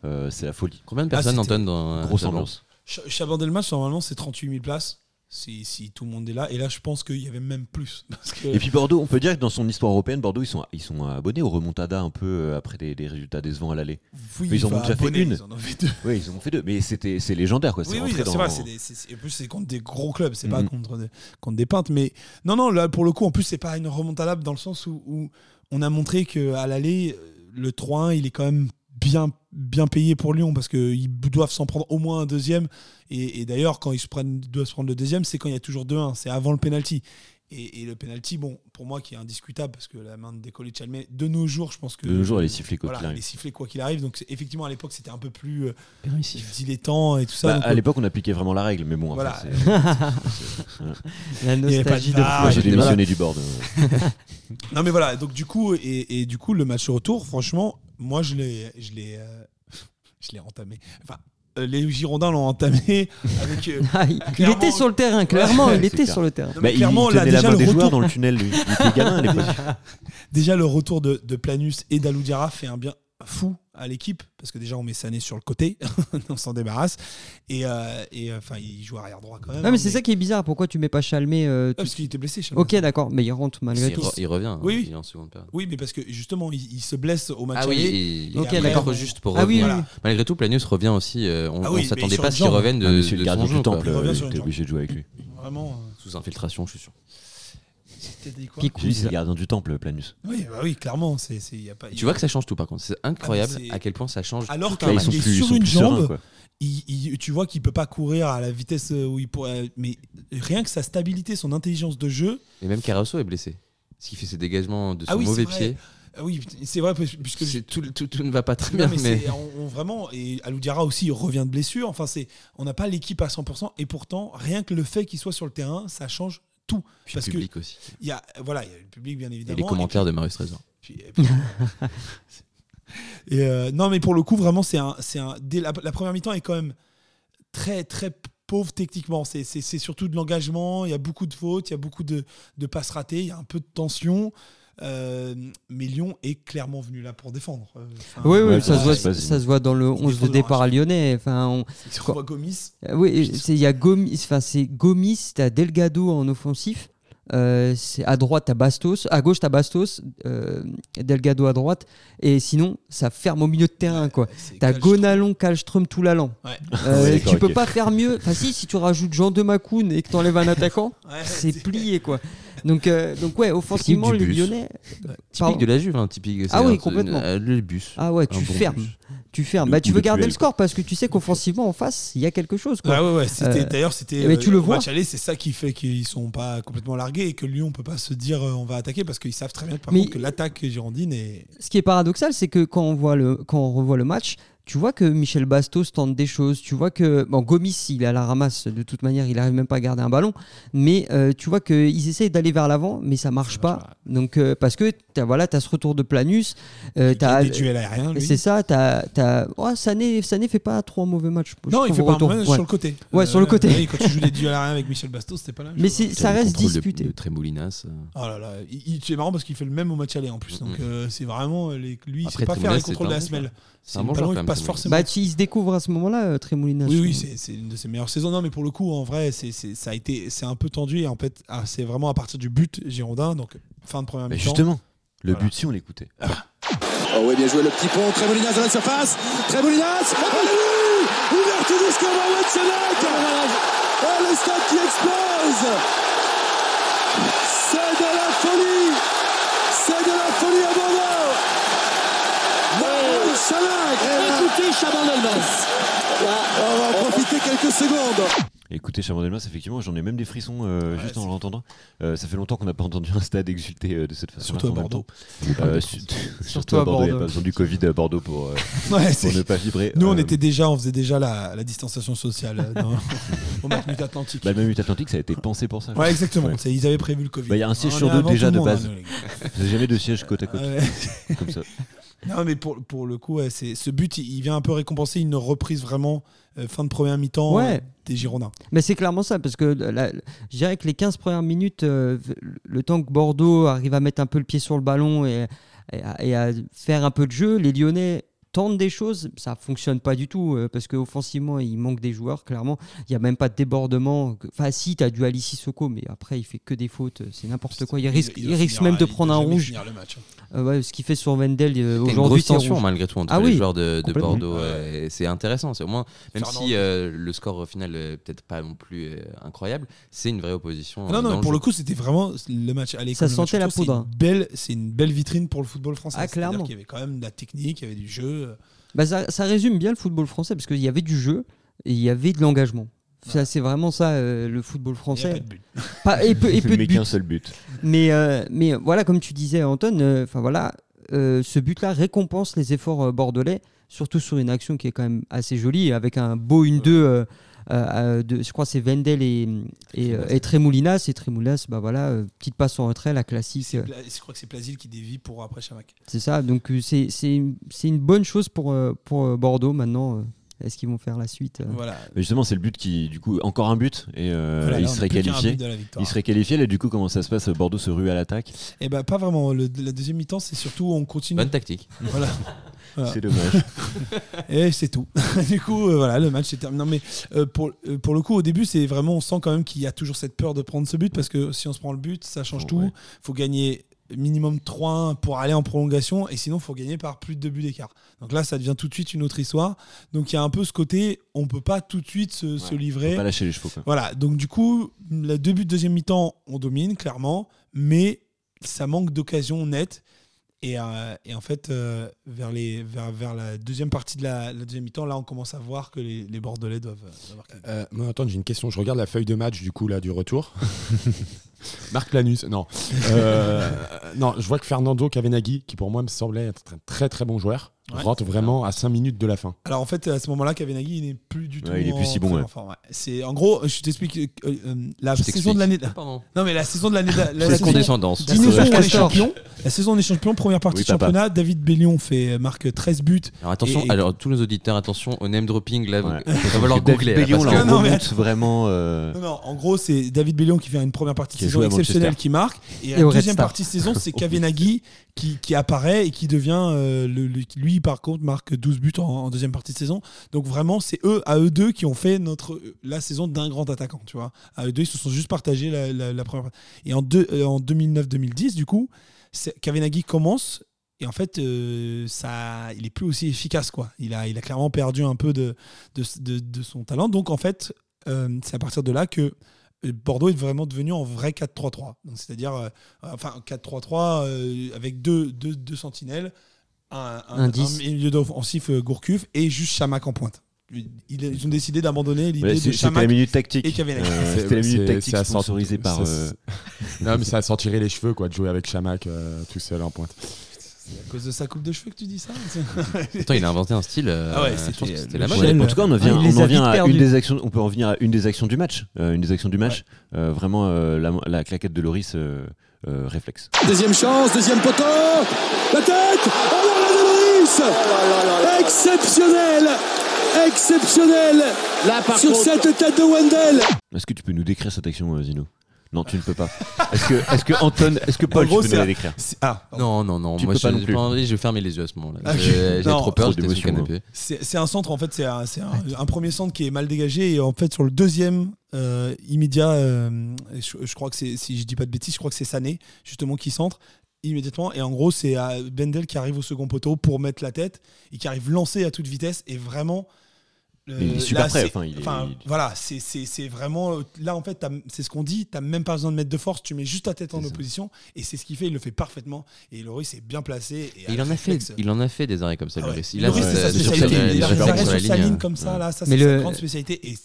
Euh, c'est la folie. Combien de Ah, personnes, c'était Anton, dans euh, Grosse ambiance. Ch- Chabandelmas, normalement, c'est 38 000 places. Si, si tout le monde est là. Et là, je pense qu'il y avait même plus. Parce que, Et puis Bordeaux, on peut dire que dans son histoire européenne, Bordeaux, ils sont, ils sont abonnés au remontada un peu euh, après des, des résultats décevants à l'aller. oui, mais ils en ont déjà fait une. Ils en ont fait deux. Oui, ils en ont fait deux, mais c'était, c'est légendaire, quoi. C'est Oui, oui, c'est dans- vrai. c'est des- en plus, c'est contre des gros clubs. C'est pas Mhm. contre des, contre des peintes. Mais non, non, là, pour le coup, en plus, c'est pas une remontada dans le sens où, où on a montré qu'à l'aller, le 3-1, il est quand même bien, bien payé pour Lyon parce qu'ils doivent s'en prendre au moins un deuxième. Et, et d'ailleurs, quand ils se prennent, doivent se prendre le deuxième, c'est quand il y a toujours 2-1. C'est avant le penalty. Et, et le penalty, bon, pour moi, qui est indiscutable parce que la main de Décollé Chalmé, de nos jours, je pense que. De nos jours, elle est sifflée quoi Voilà, qu'il elle arrive. est sifflée quoi qu'il arrive. Donc, effectivement, à l'époque, c'était un peu plus euh, dilettant et tout ça. Bah, donc, à l'époque, on appliquait vraiment la règle, mais bon, Voilà. enfin, c'est- La nostalgie de de moi, j'ai démissionné du board. euh. Non mais voilà, donc du coup et, et du coup le match retour, franchement, moi je l'ai je l'ai euh, je l'ai entamé. Enfin, euh, les Girondins l'ont entamé avec euh, Ah, il, il Clairement- était sur le terrain, clairement, Ouais, il c'est était clair. sur le terrain. non, Bah, mais il clairement là tenait la déjà main le des joueurs retour dans le tunnel, lui. Il était gamin à l'époque. déjà le retour de, de Planus et d'Aloudiara fait un bien fou à l'équipe parce que déjà on met Sané sur le côté, on s'en débarrasse et euh, et euh, enfin il joue arrière droit quand même. Non, mais hein, c'est ça qui est bizarre. Pourquoi tu mets pas Chalmé euh, Ah, parce qu'il était blessé. Chalmé. Ok, d'accord, mais il rentre malgré il, tout. re- il revient. Oui, hein, oui. Il est en seconde période. Oui, mais parce que justement il, il se blesse au match Ah oui, aller. et, Ok, et d'accord. juste pour Ah oui, revenir. oui, Malgré tout, Planius revient aussi. euh, on Ah mais s'attendait pas une à ce qu'il revienne de, Ah, de le son gardien jeu, t'es obligé de jouer avec lui. Vraiment. Sous infiltration, je suis sûr. C'était dit quoi c'est le gardien du temple, Planus. Oui, bah oui, clairement, c'est c'est y a pas. Tu vois que ça change tout par contre. C'est incroyable Ah, mais c'est- à quel point ça change. Alors tout Là, ils sont est plus, ils sur sont une plus sereins, jambe. quoi. il- il- tu vois qu'il peut pas courir à la vitesse où il pourrait. Mais rien que sa stabilité, son intelligence de jeu. Et même Carasso est blessé. Ce qui fait ses dégagements de son Ah oui, c'est mauvais vrai. pied. Ah oui, c'est vrai puisque C'est- Tout, tout- tout ne va pas très Non, bien. mais mais c'est- on, on- vraiment et Aloudiara aussi revient de blessure. Enfin, c'est on n'a pas l'équipe à 100% et pourtant rien que le fait qu'il soit sur le terrain, ça change tout. Puis parce le que public aussi. il y a voilà, il y a le public bien Et évidemment. les commentaires de Marius Trésor. Et Et, euh, non, mais pour le coup, vraiment, c'est un, c'est un. dès la, la première mi-temps est quand même très, très pauvre techniquement. C'est, c'est, c'est surtout de l'engagement. Il y a beaucoup de fautes, il y a beaucoup de, de passes ratées, il y a un peu de tension. Euh, mais Lyon est clairement venu là pour défendre. Euh, enfin, Oui, oui, Ouais, ça, ça se voit, ça se voit dans le 11 de départ à lyonnais. Enfin, on- Gomis. Euh, Oui, c'est- il y a Gomis, enfin c'est Gomis, t'as Delgado en offensif. Euh, c'est à droite t'as Bastos, à gauche t'as Bastos, euh, Delgado à droite, et sinon ça ferme au milieu de terrain quoi. C'est T'as Kallström. Gonalan, Kallström, Toulalan. Ouais. Euh, Ouais, tu peux pas faire mieux. Enfin si, si tu rajoutes Jean de Macoun et que t'enlèves un attaquant, Ouais, c'est plié quoi. Donc, euh, donc ouais, offensivement bus. Lyonnais. Typique Pardon. de la Juve, hein, typique. Ah oui, complètement. euh, le bus. Ah ouais, tu fermes, bus. Tu fermes. Bah tu veux de garder le score parce que tu sais qu'offensivement en face il y a quelque chose quoi. Ah ouais, ouais, c'était- Euh, d'ailleurs, c'était. mais tu le vois. match aller, c'est ça qui fait qu'ils sont pas complètement largués et que Lyon peut pas se dire euh, on va attaquer parce qu'ils savent très bien que, par Mais- contre que l'attaque girondine est. ce qui est paradoxal, c'est que quand on, voit le, quand on revoit le match, tu vois que Michel Bastos tente des choses, tu vois que bon Gomis il est à la ramasse de toute manière, il arrive même pas à garder un ballon, mais euh, tu vois qu'ils essayent d'aller vers l'avant, mais ça marche pas. Donc euh, parce que t'as voilà, as ce retour de Planus, euh, gagne des duels aériens. lui. c'est ça, t'as t'as ouais, Sané Sané fait pas trop un mauvais match. Non, il fait pas un retour. mauvais Ouais. sur le côté. Ouais, sur le côté. oui, quand tu joues des duels aériens avec Michel Bastos, c'était pas là. Mais ça reste de- disputé. De, euh. Oh là là, c'est marrant parce qu'il fait le même au match aller en plus. Donc euh, c'est vraiment euh, les- lui, il Après, sait pas faire les contrôles de la semelle. C'est un bon joueur, quand passe même, forcément. Bah, il se découvre à ce moment-là, euh, Tremoulinas. Oui, oui, c'est une de ses meilleures saisons. Non, mais pour le coup, en vrai, c'est c'est- ça a été, c'est un peu tendu et en fait, ah, c'est vraiment à partir du but girondin, donc fin de première mi-temps. justement, le Voilà. but si on l'écoutait. Oh oui, bien joué le petit pont. Trémolinas dans la surface. Trémolinas. Oh, but Ouverture du score Mohamed Sanak. Oh, le stade qui explose. C'est de la folie. C'est de la folie à Bordeaux. Écoutez Chaban On va en profiter quelques secondes. Écoutez, Chaman Delmas, effectivement, j'en ai même des frissons euh, juste en l'entendant. Euh, ça fait longtemps qu'on n'a pas entendu un stade exulter euh, de cette façon. Surtout à Bordeaux. Euh, su- surtout à Bordeaux, il n'y a pas besoin du Covid à Bordeaux pour, euh, Ouais, pour c'est- ne pas vibrer. Nous, on était déjà, on faisait déjà la, la distanciation sociale euh, dans, au Matmut Atlantique. bah, le même Atlantique, ça a été pensé pour ça. ouais, exactement. Ouais. Ils avaient prévu le Covid. Bah, il y a un siège On sur deux déjà de base. hein. Vous avez jamais de siège côte à côte, Ouais. comme ça. Non, mais pour, pour le coup, ouais, c'est ce but, il, il vient un peu récompenser une reprise vraiment euh, fin de première mi-temps Ouais. euh, des Girondins. Mais c'est clairement ça, parce que la- je dirais que les 15 premières minutes, euh, le temps que Bordeaux arrive à mettre un peu le pied sur le ballon et, et à, et à faire un peu de jeu, les Lyonnais tentent des choses, ça fonctionne pas du tout, euh, parce qu'offensivement, il manque des joueurs, clairement. Il n'y a même pas de débordement. Enfin, si, tu as du Alice Sissoko, mais après, il fait que des fautes, c'est n'importe quoi. Il risque, il doit risque finir- même de il prendre un rouge. finir le match, hein. Euh, ouais, ce qu'il fait sur Wendell euh, Il y a une aujourd'hui, grosse c'est tension malgré tout entre Ah les oui, joueurs de. Bordeaux. ouais, et c'est intéressant. C'est au moins, même Fernand- si euh, le score au final est peut-être pas non plus euh, incroyable, c'est une vraie opposition. Ah non, euh, non, pour le coup, c'était vraiment le match. Allez, Ça sentait la poudre. C'est une, belle- c'est une belle vitrine pour le football français. Ah, clairement. qu'il y avait quand même de la technique, il y avait du jeu. Bah, ça, ça résume bien le football français parce qu'il y avait du jeu et il y avait de l'engagement. Ça, c'est vraiment ça, euh, le football français. pas de but. Pas- et peu, et peu de Mais buts. qu'un seul but. Mais, euh, mais voilà, comme tu disais, Anton, euh, enfin voilà, euh, ce but-là récompense les efforts euh, bordelais, surtout sur une action qui est quand même assez jolie, avec un beau 1-2. Euh, euh, de, je crois que c'est Vendel et, et, euh, et Tremoulinas. Et Tremoulinas, bah voilà, euh, petite passe en retrait, la classique. Je crois que c'est Plasil qui dévie pour après Chamac. C'est ça, donc c'est c'est une, c'est une bonne chose pour, pour Bordeaux maintenant. Est-ce qu'ils vont faire la suite euh? Voilà. Mais justement, c'est le but qui, du coup, encore un but et euh, Voilà, il serait qualifié. Il serait qualifié. Là, du coup, comment ça se passe Bordeaux se rue à l'attaque? Eh ben pas vraiment. Le- la deuxième mi-temps, c'est surtout on continue. Bonne tactique. Voilà. Voilà. C'est dommage. Et c'est tout. du coup, euh, voilà, le match est terminé. Non, mais euh, pour, euh, pour le coup, au début, c'est vraiment, on sent quand même qu'il y a toujours cette peur de prendre ce but parce que si on se prend le but, ça change Oh, tout. ouais. faut gagner minimum 3-1 pour aller en prolongation et sinon, faut gagner par plus de deux buts d'écart. Donc là, ça devient tout de suite une autre histoire. Donc il y a un peu ce côté, on peut pas tout de suite se, se Faut livrer. pas lâcher les chevaux. Quoi. Voilà, donc du coup, les deux buts de deuxième mi-temps, on domine clairement, mais ça manque d'occasion nette. Et, euh, et en fait, euh, vers, les, vers, vers la deuxième partie de la, la deuxième mi-temps, là, on commence à voir que les, les Bordelais doivent. Euh, moi, attends, j'ai une question. Je regarde la feuille de match du coup là du retour. Marc Lanus, non. Euh, non, je vois que Fernando Cavenaghi, qui pour moi me semblait être un très très bon joueur, Ouais. rentre vraiment à 5 minutes de la fin. Alors en fait, à ce moment-là, Kavenaghi, il n'est plus du tout. Ouais, il est plus si bon, ouais. C'est en gros, je t'explique euh, euh, la Je saison de l'année. Pardon. Non mais la saison de l'année. La, la saison- condescendance. La. La saison où on est champion, première partie Oui, de championnat. David Bellion fait marque 13 buts. Alors attention, Et- alors tous nos auditeurs, attention au name dropping là, Ouais. il va falloir David googler. là, Bellion, parce là, que- Non, on vraiment. euh, Non, non, en gros, c'est David Bellion qui fait une première partie de saison exceptionnelle Manchester. qui marque. Et, Et la deuxième Star. partie de saison, c'est Kavenaghi qui, qui apparaît et qui devient. euh, le, le- lui, par contre, marque 12 buts en, en deuxième partie de saison. Donc vraiment, c'est eux, à eux deux, qui ont fait notre, la saison d'un grand attaquant. Tu vois. À eux deux, ils se sont juste partagés la, la- la première. Et en, deux- euh, en 2009-2010, du coup, Kavenaghi commence. Et en fait, euh, ça, il est plus aussi efficace. Quoi. Il, a, il a clairement perdu un peu de, de, de- de son talent. Donc en fait, euh, c'est à partir de là que euh, Bordeaux est vraiment devenu en vrai 4-3-3. Donc, C'est-à-dire, euh, enfin, 4-3-3 euh, avec deux, deux, deux sentinelles, un, un, Un 10. un milieu d'offensif Gourcuff et juste Chamac en pointe. Ils, ont décidé d'abandonner l'idée de c'est- C'était la Chamac. minute tactique. et Kavenaghi. Euh, C'était la minute tactique c'est à sortir- sponsorisée par. euh, Non, mais ça a senti les cheveux quoi, de jouer avec Chamac euh, tout seul en pointe. À cause de sa coupe de cheveux que tu dis ça Attends, il a inventé un style. euh, Ah ouais, je pense c'était que c'était le la mode. En tout cas, on en vient, Ah, il les on en a vient vite à perdus. une des actions. On peut en venir à une des actions du match. Euh, une des actions du match. Euh, vraiment, euh, la, la claquette de Loris euh, euh, réflexe. Deuxième chance, deuxième poteau. La tête Oh là là de Loris Exceptionnel Exceptionnel Là, par Sur contre, cette tête de Wendell Est-ce que tu peux nous décrire cette action, Zino? Non, tu ne peux pas. Est-ce que, est-ce que Anton, est-ce que Paul, gros, tu peux nous la décrire Ah. Non, non, non. Tu moi, peux pas j'ai non plus. pas envie, je vais fermer les yeux à ce moment-là. Ah, J'ai non, trop peur, trop j'étais sur le d'émotion, canapé. C'est c'est un centre, en fait, c'est un, c'est un- un premier centre qui est mal dégagé. Et en fait, sur le deuxième euh, immédiat, euh, je, je crois que c'est, si je dis pas de bêtises, je crois que c'est Sané, justement, qui centre immédiatement. Et en gros, c'est euh, Bendel qui arrive au second poteau pour mettre la tête et qui arrive lancé à toute vitesse. Et vraiment. Euh, il est super là, prêt, c'est- enfin, il est- enfin, il- voilà, c'est, c'est, c'est vraiment. Là, en fait, c'est ce qu'on dit. Tu même pas besoin de mettre de force. Tu mets juste ta tête en ça. opposition. Et c'est ce qu'il fait. Il le fait parfaitement. Et Loris est bien placé. Et Et il en a fait, il en a fait des arrêts comme ça, ah ouais. Loris. Il a fait c'est sa sur spécialité. sa- Il sur sa- à sur sur la sa ligne. ligne comme ça, là, ça c'est le- sa grande spécialité. Et,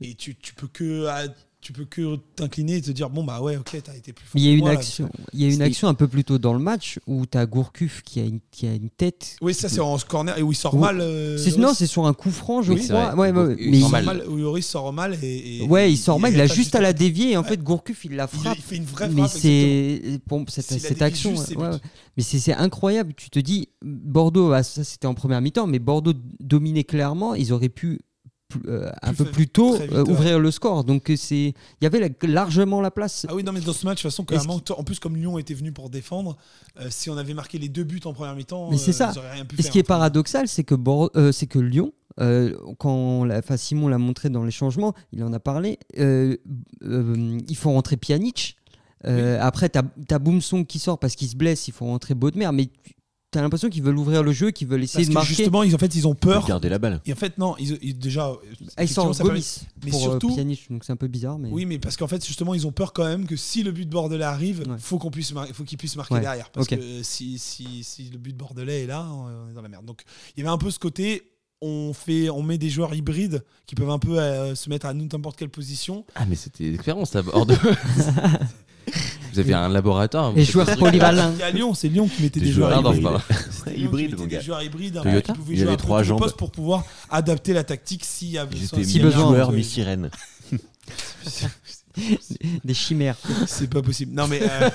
et tu, tu peux que ah, tu peux que t'incliner et te dire bon bah ouais ok t'as été plus fort. Il y a une moi, là. action, il y a une action un peu plus tôt dans le match où tu as Gourcuff qui a une, qui a une tête. Oui ça c'est en corner et où il sort mal. euh, non, c'est sur un coup franc, je Oui, c'est crois. Ouais, ouais, Il mais sort Il mal. sort mal, où sort mal et, et- Ouais, il sort mal, il a juste à la dévier et en Ouais. fait Gourcuff il la frappe. il fait une vraie mais frappe. exactement. c'est pour cette, action juste, mais c'est c'est incroyable tu te dis Bordeaux ah, ça c'était en première mi-temps mais Bordeaux dominait clairement ils auraient pu euh, un peu plus tôt vite, euh, ouais. ouvrir le score donc euh, c'est il y avait la- largement la place Ah oui, non, mais dans ce match, de toute façon, clairement, en plus, comme Lyon était venu pour défendre, euh, si on avait marqué les deux buts en première mi-temps, Mais c'est ça. rien pu Et ce faire, qui est paradoxal, c'est que, c'est que Lyon, quand l'a- enfin, Simon l'a montré dans les changements, il en a parlé, il faut rentrer Pjanic. Après, tu as, Boumsong qui sort parce qu'il se blesse, il faut rentrer Baudemer, mais tu as l'impression qu'ils veulent ouvrir le jeu, qu'ils veulent essayer Parce de que marquer. justement, ils, en fait, ils ont peur. Garder la balle. Et en fait, non, ils, ils- déjà. euh, Ah, il effectivement, sort ça permet- Gomis mais pour surtout- euh, Pjanic, donc c'est un peu bizarre. Mais... Oui, mais parce qu'en fait, justement, ils ont peur quand même que si le but bordelais arrive, Ouais. faut qu'on puisse mar- faut qu'ils puissent marquer Ouais. derrière. Parce Ok. que si, si, si le but bordelais est là, on est dans la merde. Donc, il y avait un peu ce côté. On, fait, on met des joueurs hybrides qui peuvent un peu euh, se mettre à n'importe quelle position. Ah, mais c'était une expérience à Bordeaux. Vous avez un laboratoire. Les joueurs des polyvalents. À Lyon, c'est Lyon qui mettait Des des, joueurs hybrides. C'était Hybride, mon des gars. joueurs hybrides hein, Toyota Il jouer avait trois jambes. pour pouvoir adapter la tactique s'il y avait Ils besoin. joueurs, Euh, mi sirène. Des chimères. C'est pas possible. Non mais euh,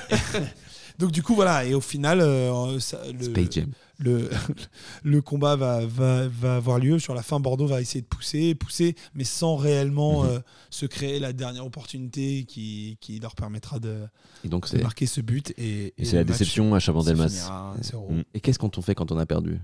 donc du coup voilà et au final euh, ça- le, Space Jam. Le, le combat va, va, va avoir lieu. Sur la fin, Bordeaux va essayer de pousser, pousser, mais sans réellement Mhm. euh, se créer la dernière opportunité qui, qui leur permettra de, Et donc, de c'est. marquer ce but. Et, Et c'est la le déception à Chabandelmas. finira 1-0. Mm. Et qu'est-ce qu'on fait quand on a perdu?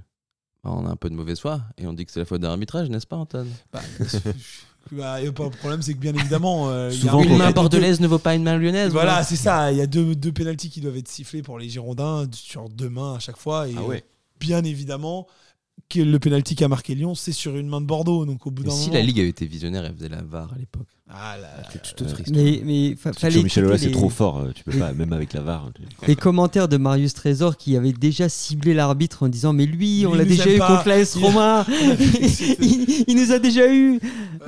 Bah, On a un peu de mauvaise foi et on dit que c'est la faute d'un arbitrage, n'est-ce pas, Antoine? Bah, bah, y a pas de problème, c'est que bien évidemment, euh, y a Une main bordelaise ne vaut pas une main lyonnaise. Voilà, c'est ça. Il y a deux, deux pénalties qui doivent être sifflés pour les Girondins sur deux mains à chaque fois. Et Ah ouais. Bien évidemment, que le pénalty qui a marqué Lyon, c'est sur une main de Bordeaux. Donc au bout d'un si moment. la Ligue avait été visionnaire, elle faisait la VAR à l'époque? Ah là là. Ouais. histoire. Mais, mais fa- fallait Michel Aulas, écouter c'est les- trop fort. euh, Tu peux pas, même avec la VAR. tu- les commentaires de Marius Trésor qui avait déjà ciblé l'arbitre en disant mais lui, on l'a déjà eu pas. contre l'AS Il- Roma il, il nous a déjà eu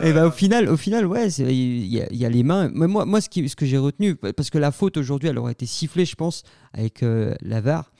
et ben Euh, au final au final ouais il y, a- il y a les mains mais moi moi ce, qui, ce que j'ai retenu parce que la faute aujourd'hui elle aurait été sifflée je pense avec euh, la VAR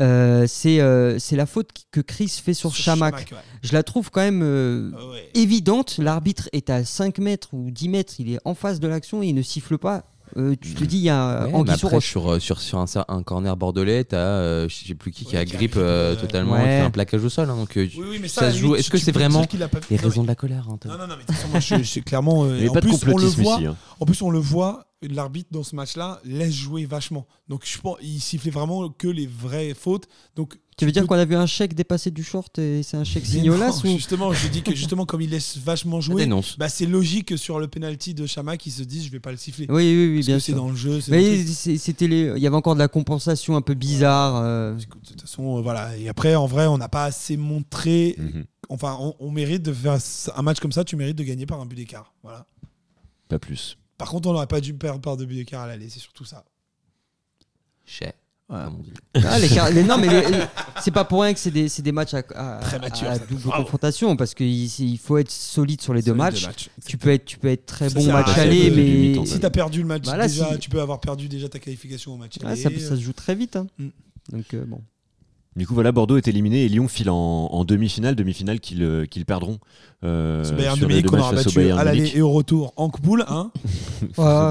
euh, c'est euh, c'est la faute que Chris fait sur, Chamac. ouais. Je la trouve quand même euh, Ah ouais. évidente. L'arbitre est à 5 mètres ou 10 mètres, il est en face de l'action et il ne siffle pas. Euh, tu te dis, il y a Ouais, Anguille après, sur, euh, sur, sur un, un corner bordelais, t'as euh, je sais plus qui qui Ouais, a qui a grippe grippe, euh, totalement, ouais. qui fait un plaquage au sol. hein, donc Oui, oui, mais ça, ça, à la se joue. limite, Est-ce que c'est vraiment pas- les Non, raisons mais- de la colère, Antoine Non, non, non, mais de toute façon, moi, je, je- clairement. euh, en pas de plus, on le voit. ici. hein. En plus, on le voit, l'arbitre dans ce match-là laisse jouer vachement. Donc, je pense, il sifflait vraiment que les vraies fautes. Donc, Tu veux dire qu'on a vu un chèque dépasser du short et c'est un chèque signolas non, ou... Justement, je dis que justement, comme il laisse vachement jouer, bah, c'est logique que sur le penalty de Chama qu'ils se disent je vais pas le siffler. Oui, oui, oui, Parce bien que c'est sûr. dans le jeu. Mais c'était les... il y avait encore de la compensation un peu bizarre. euh. De toute façon, euh, voilà. Et après, en vrai, on n'a pas assez montré. Mhm. Enfin, on, on mérite de faire un match comme ça. Tu mérites de gagner par un but d'écart. Voilà. Pas plus. Par contre, on n'aurait pas dû perdre par deux buts d'écart à l'aller. C'est surtout ça. Chais, Voilà. comme on dit. Ah, les car- les- non, mais les- les- c'est pas pour rien que c'est des, c'est des matchs à, à- Très mature, à ça. double Bravo. confrontation parce qu'il il faut être solide sur les deux matchs. Tu peux être, tu peux être très Ça bon sert à match rien aller, du mais mi-temps, Si t'as perdu le match Voilà, déjà, si- tu peux avoir perdu déjà ta qualification au match. Ouais, aller. ça, ça se joue très vite. hein. Mm. Donc euh, bon. Du coup, voilà, Bordeaux est éliminé et Lyon file en, en demi-finale, demi-finale qu'ils euh, qu'ils perdront. euh, Ce Bayern sur Munich qu'on aura battu Bayern à l'aller Munich. et au retour en poule. Hein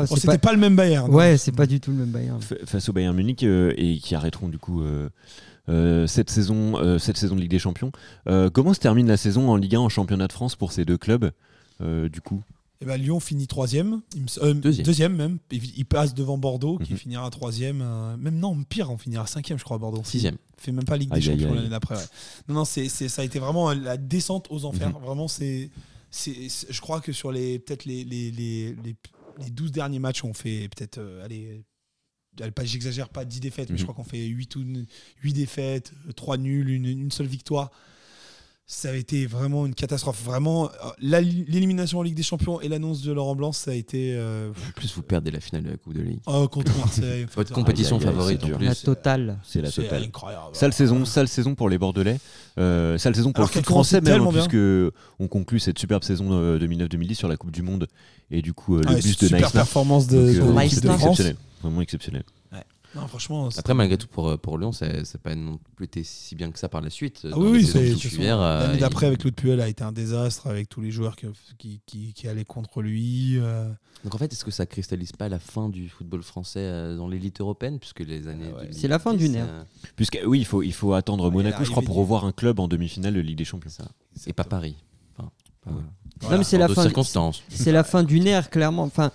C'était pas... le même Bayern. Ouais, c'est pas du tout le même Bayern. Fa- face au Bayern Munich euh, et qui arrêteront du coup euh, euh, cette, saison, euh, cette saison de Ligue des Champions. Euh, comment se termine la saison en Ligue 1 en championnat de France pour ces deux clubs euh, du coup? Et ben, Lyon finit troisième, euh, Deuxième. même. Il passe devant Bordeaux qui Mhm. finira troisième. euh, même non, pire, on finira cinquième, je crois, Bordeaux. Sixième. Fait même pas Ligue des Champions l'année d'après. ouais. Non, non, c'est, ça a été vraiment la descente aux enfers. Mhm. Vraiment, c'est, je crois que sur les peut-être les, les, les, les, les 12 derniers matchs, on fait peut-être, euh, allez, pas, j'exagère pas 10 défaites, mais je Mhm. crois qu'on fait 8, ou 8 défaites, 3 nuls, une, une seule victoire. Ça a été vraiment une catastrophe. Vraiment, euh, l'élimination en Ligue des Champions et l'annonce de Laurent Blanc, ça a été euh, En plus, vous perdez la finale de la Coupe de Ligue. oh, contre Marseille. Votre compétition aïe, favorite c'est en plus. La totale. C'est la C'est totale. incroyable. Sale saison, sale saison pour les Bordelais. Euh, sale saison pour Alors le foot français même, hein, puisque on conclut cette superbe saison euh, 2009-2010 sur la Coupe du Monde et du coup euh, le Ah, bus de super Naïsna. performance de, Donc, de euh, Nice de. France. exceptionnel, vraiment exceptionnel. Non, franchement, c'est- Après, malgré tout, pour, pour Lyon, ça n'a pas non plus été si bien que ça par la suite. Ah oui, c'est euh, L'année d'après il- avec Claude Puel a été un désastre avec tous les joueurs qui, qui, qui, qui allaient contre lui. euh. Donc en fait, est-ce que ça cristallise pas la fin du football français euh, dans l'élite européenne Puisque les années. ouais. 2010, C'est la fin d'une ère. euh, Puisque oui, il faut il faut attendre Ouais, Monaco, je crois, pour du- revoir un club en demi-finale de Ligue des Champions. ça. Et pas Paris. Enfin, pas- Ouais. Voilà. Non, mais c'est la fin. C'est la fin d'une ère, clairement. Enfin,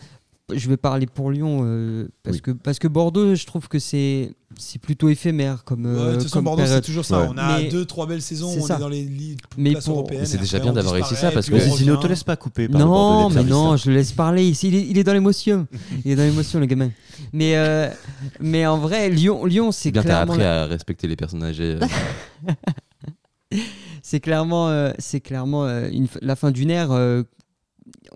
je vais parler pour Lyon euh, parce, Oui. que, parce que Bordeaux, je trouve que c'est c'est plutôt éphémère comme, Ouais, euh, de toute façon, comme Bordeaux, c'est toujours ça. Ouais. On a Mais- deux, trois belles saisons, c'est on ça. est dans les ligues Mais pour- européennes. C'est déjà bien d'avoir réussi ça, parce que- Zizino te laisse pas couper par Non, mais non, je le laisse parler. Ici, il est, il est dans l'émotion. Il est dans l'émotion, le gamin. Mais, euh, mais en vrai, Lyon, Lyon c'est bien, t'as appris à respecter les personnes âgées. euh, c'est clairement, euh, c'est clairement euh, une la fin d'une ère.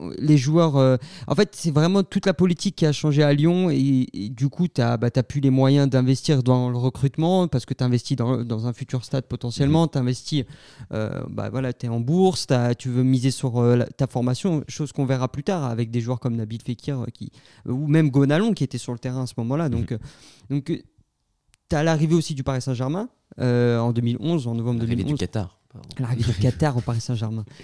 Euh, les joueurs. euh, en fait, c'est vraiment toute la politique qui a changé à Lyon. Et, et du coup, tu n'as plus les moyens d'investir dans le recrutement parce que tu investis dans, dans un futur stade potentiellement. Tu investis, bah, voilà, tu es en bourse, t'as- tu veux miser sur euh, la- ta formation, chose qu'on verra plus tard avec des joueurs comme Nabil Fekir euh, qui, ou même Gonalon qui était sur le terrain à ce moment-là. Donc, euh, donc tu as l'arrivée aussi du Paris Saint-Germain euh, en 2011, en novembre L'arrivée 2011. du Qatar. L'arrivée du Qatar au Paris Saint-Germain.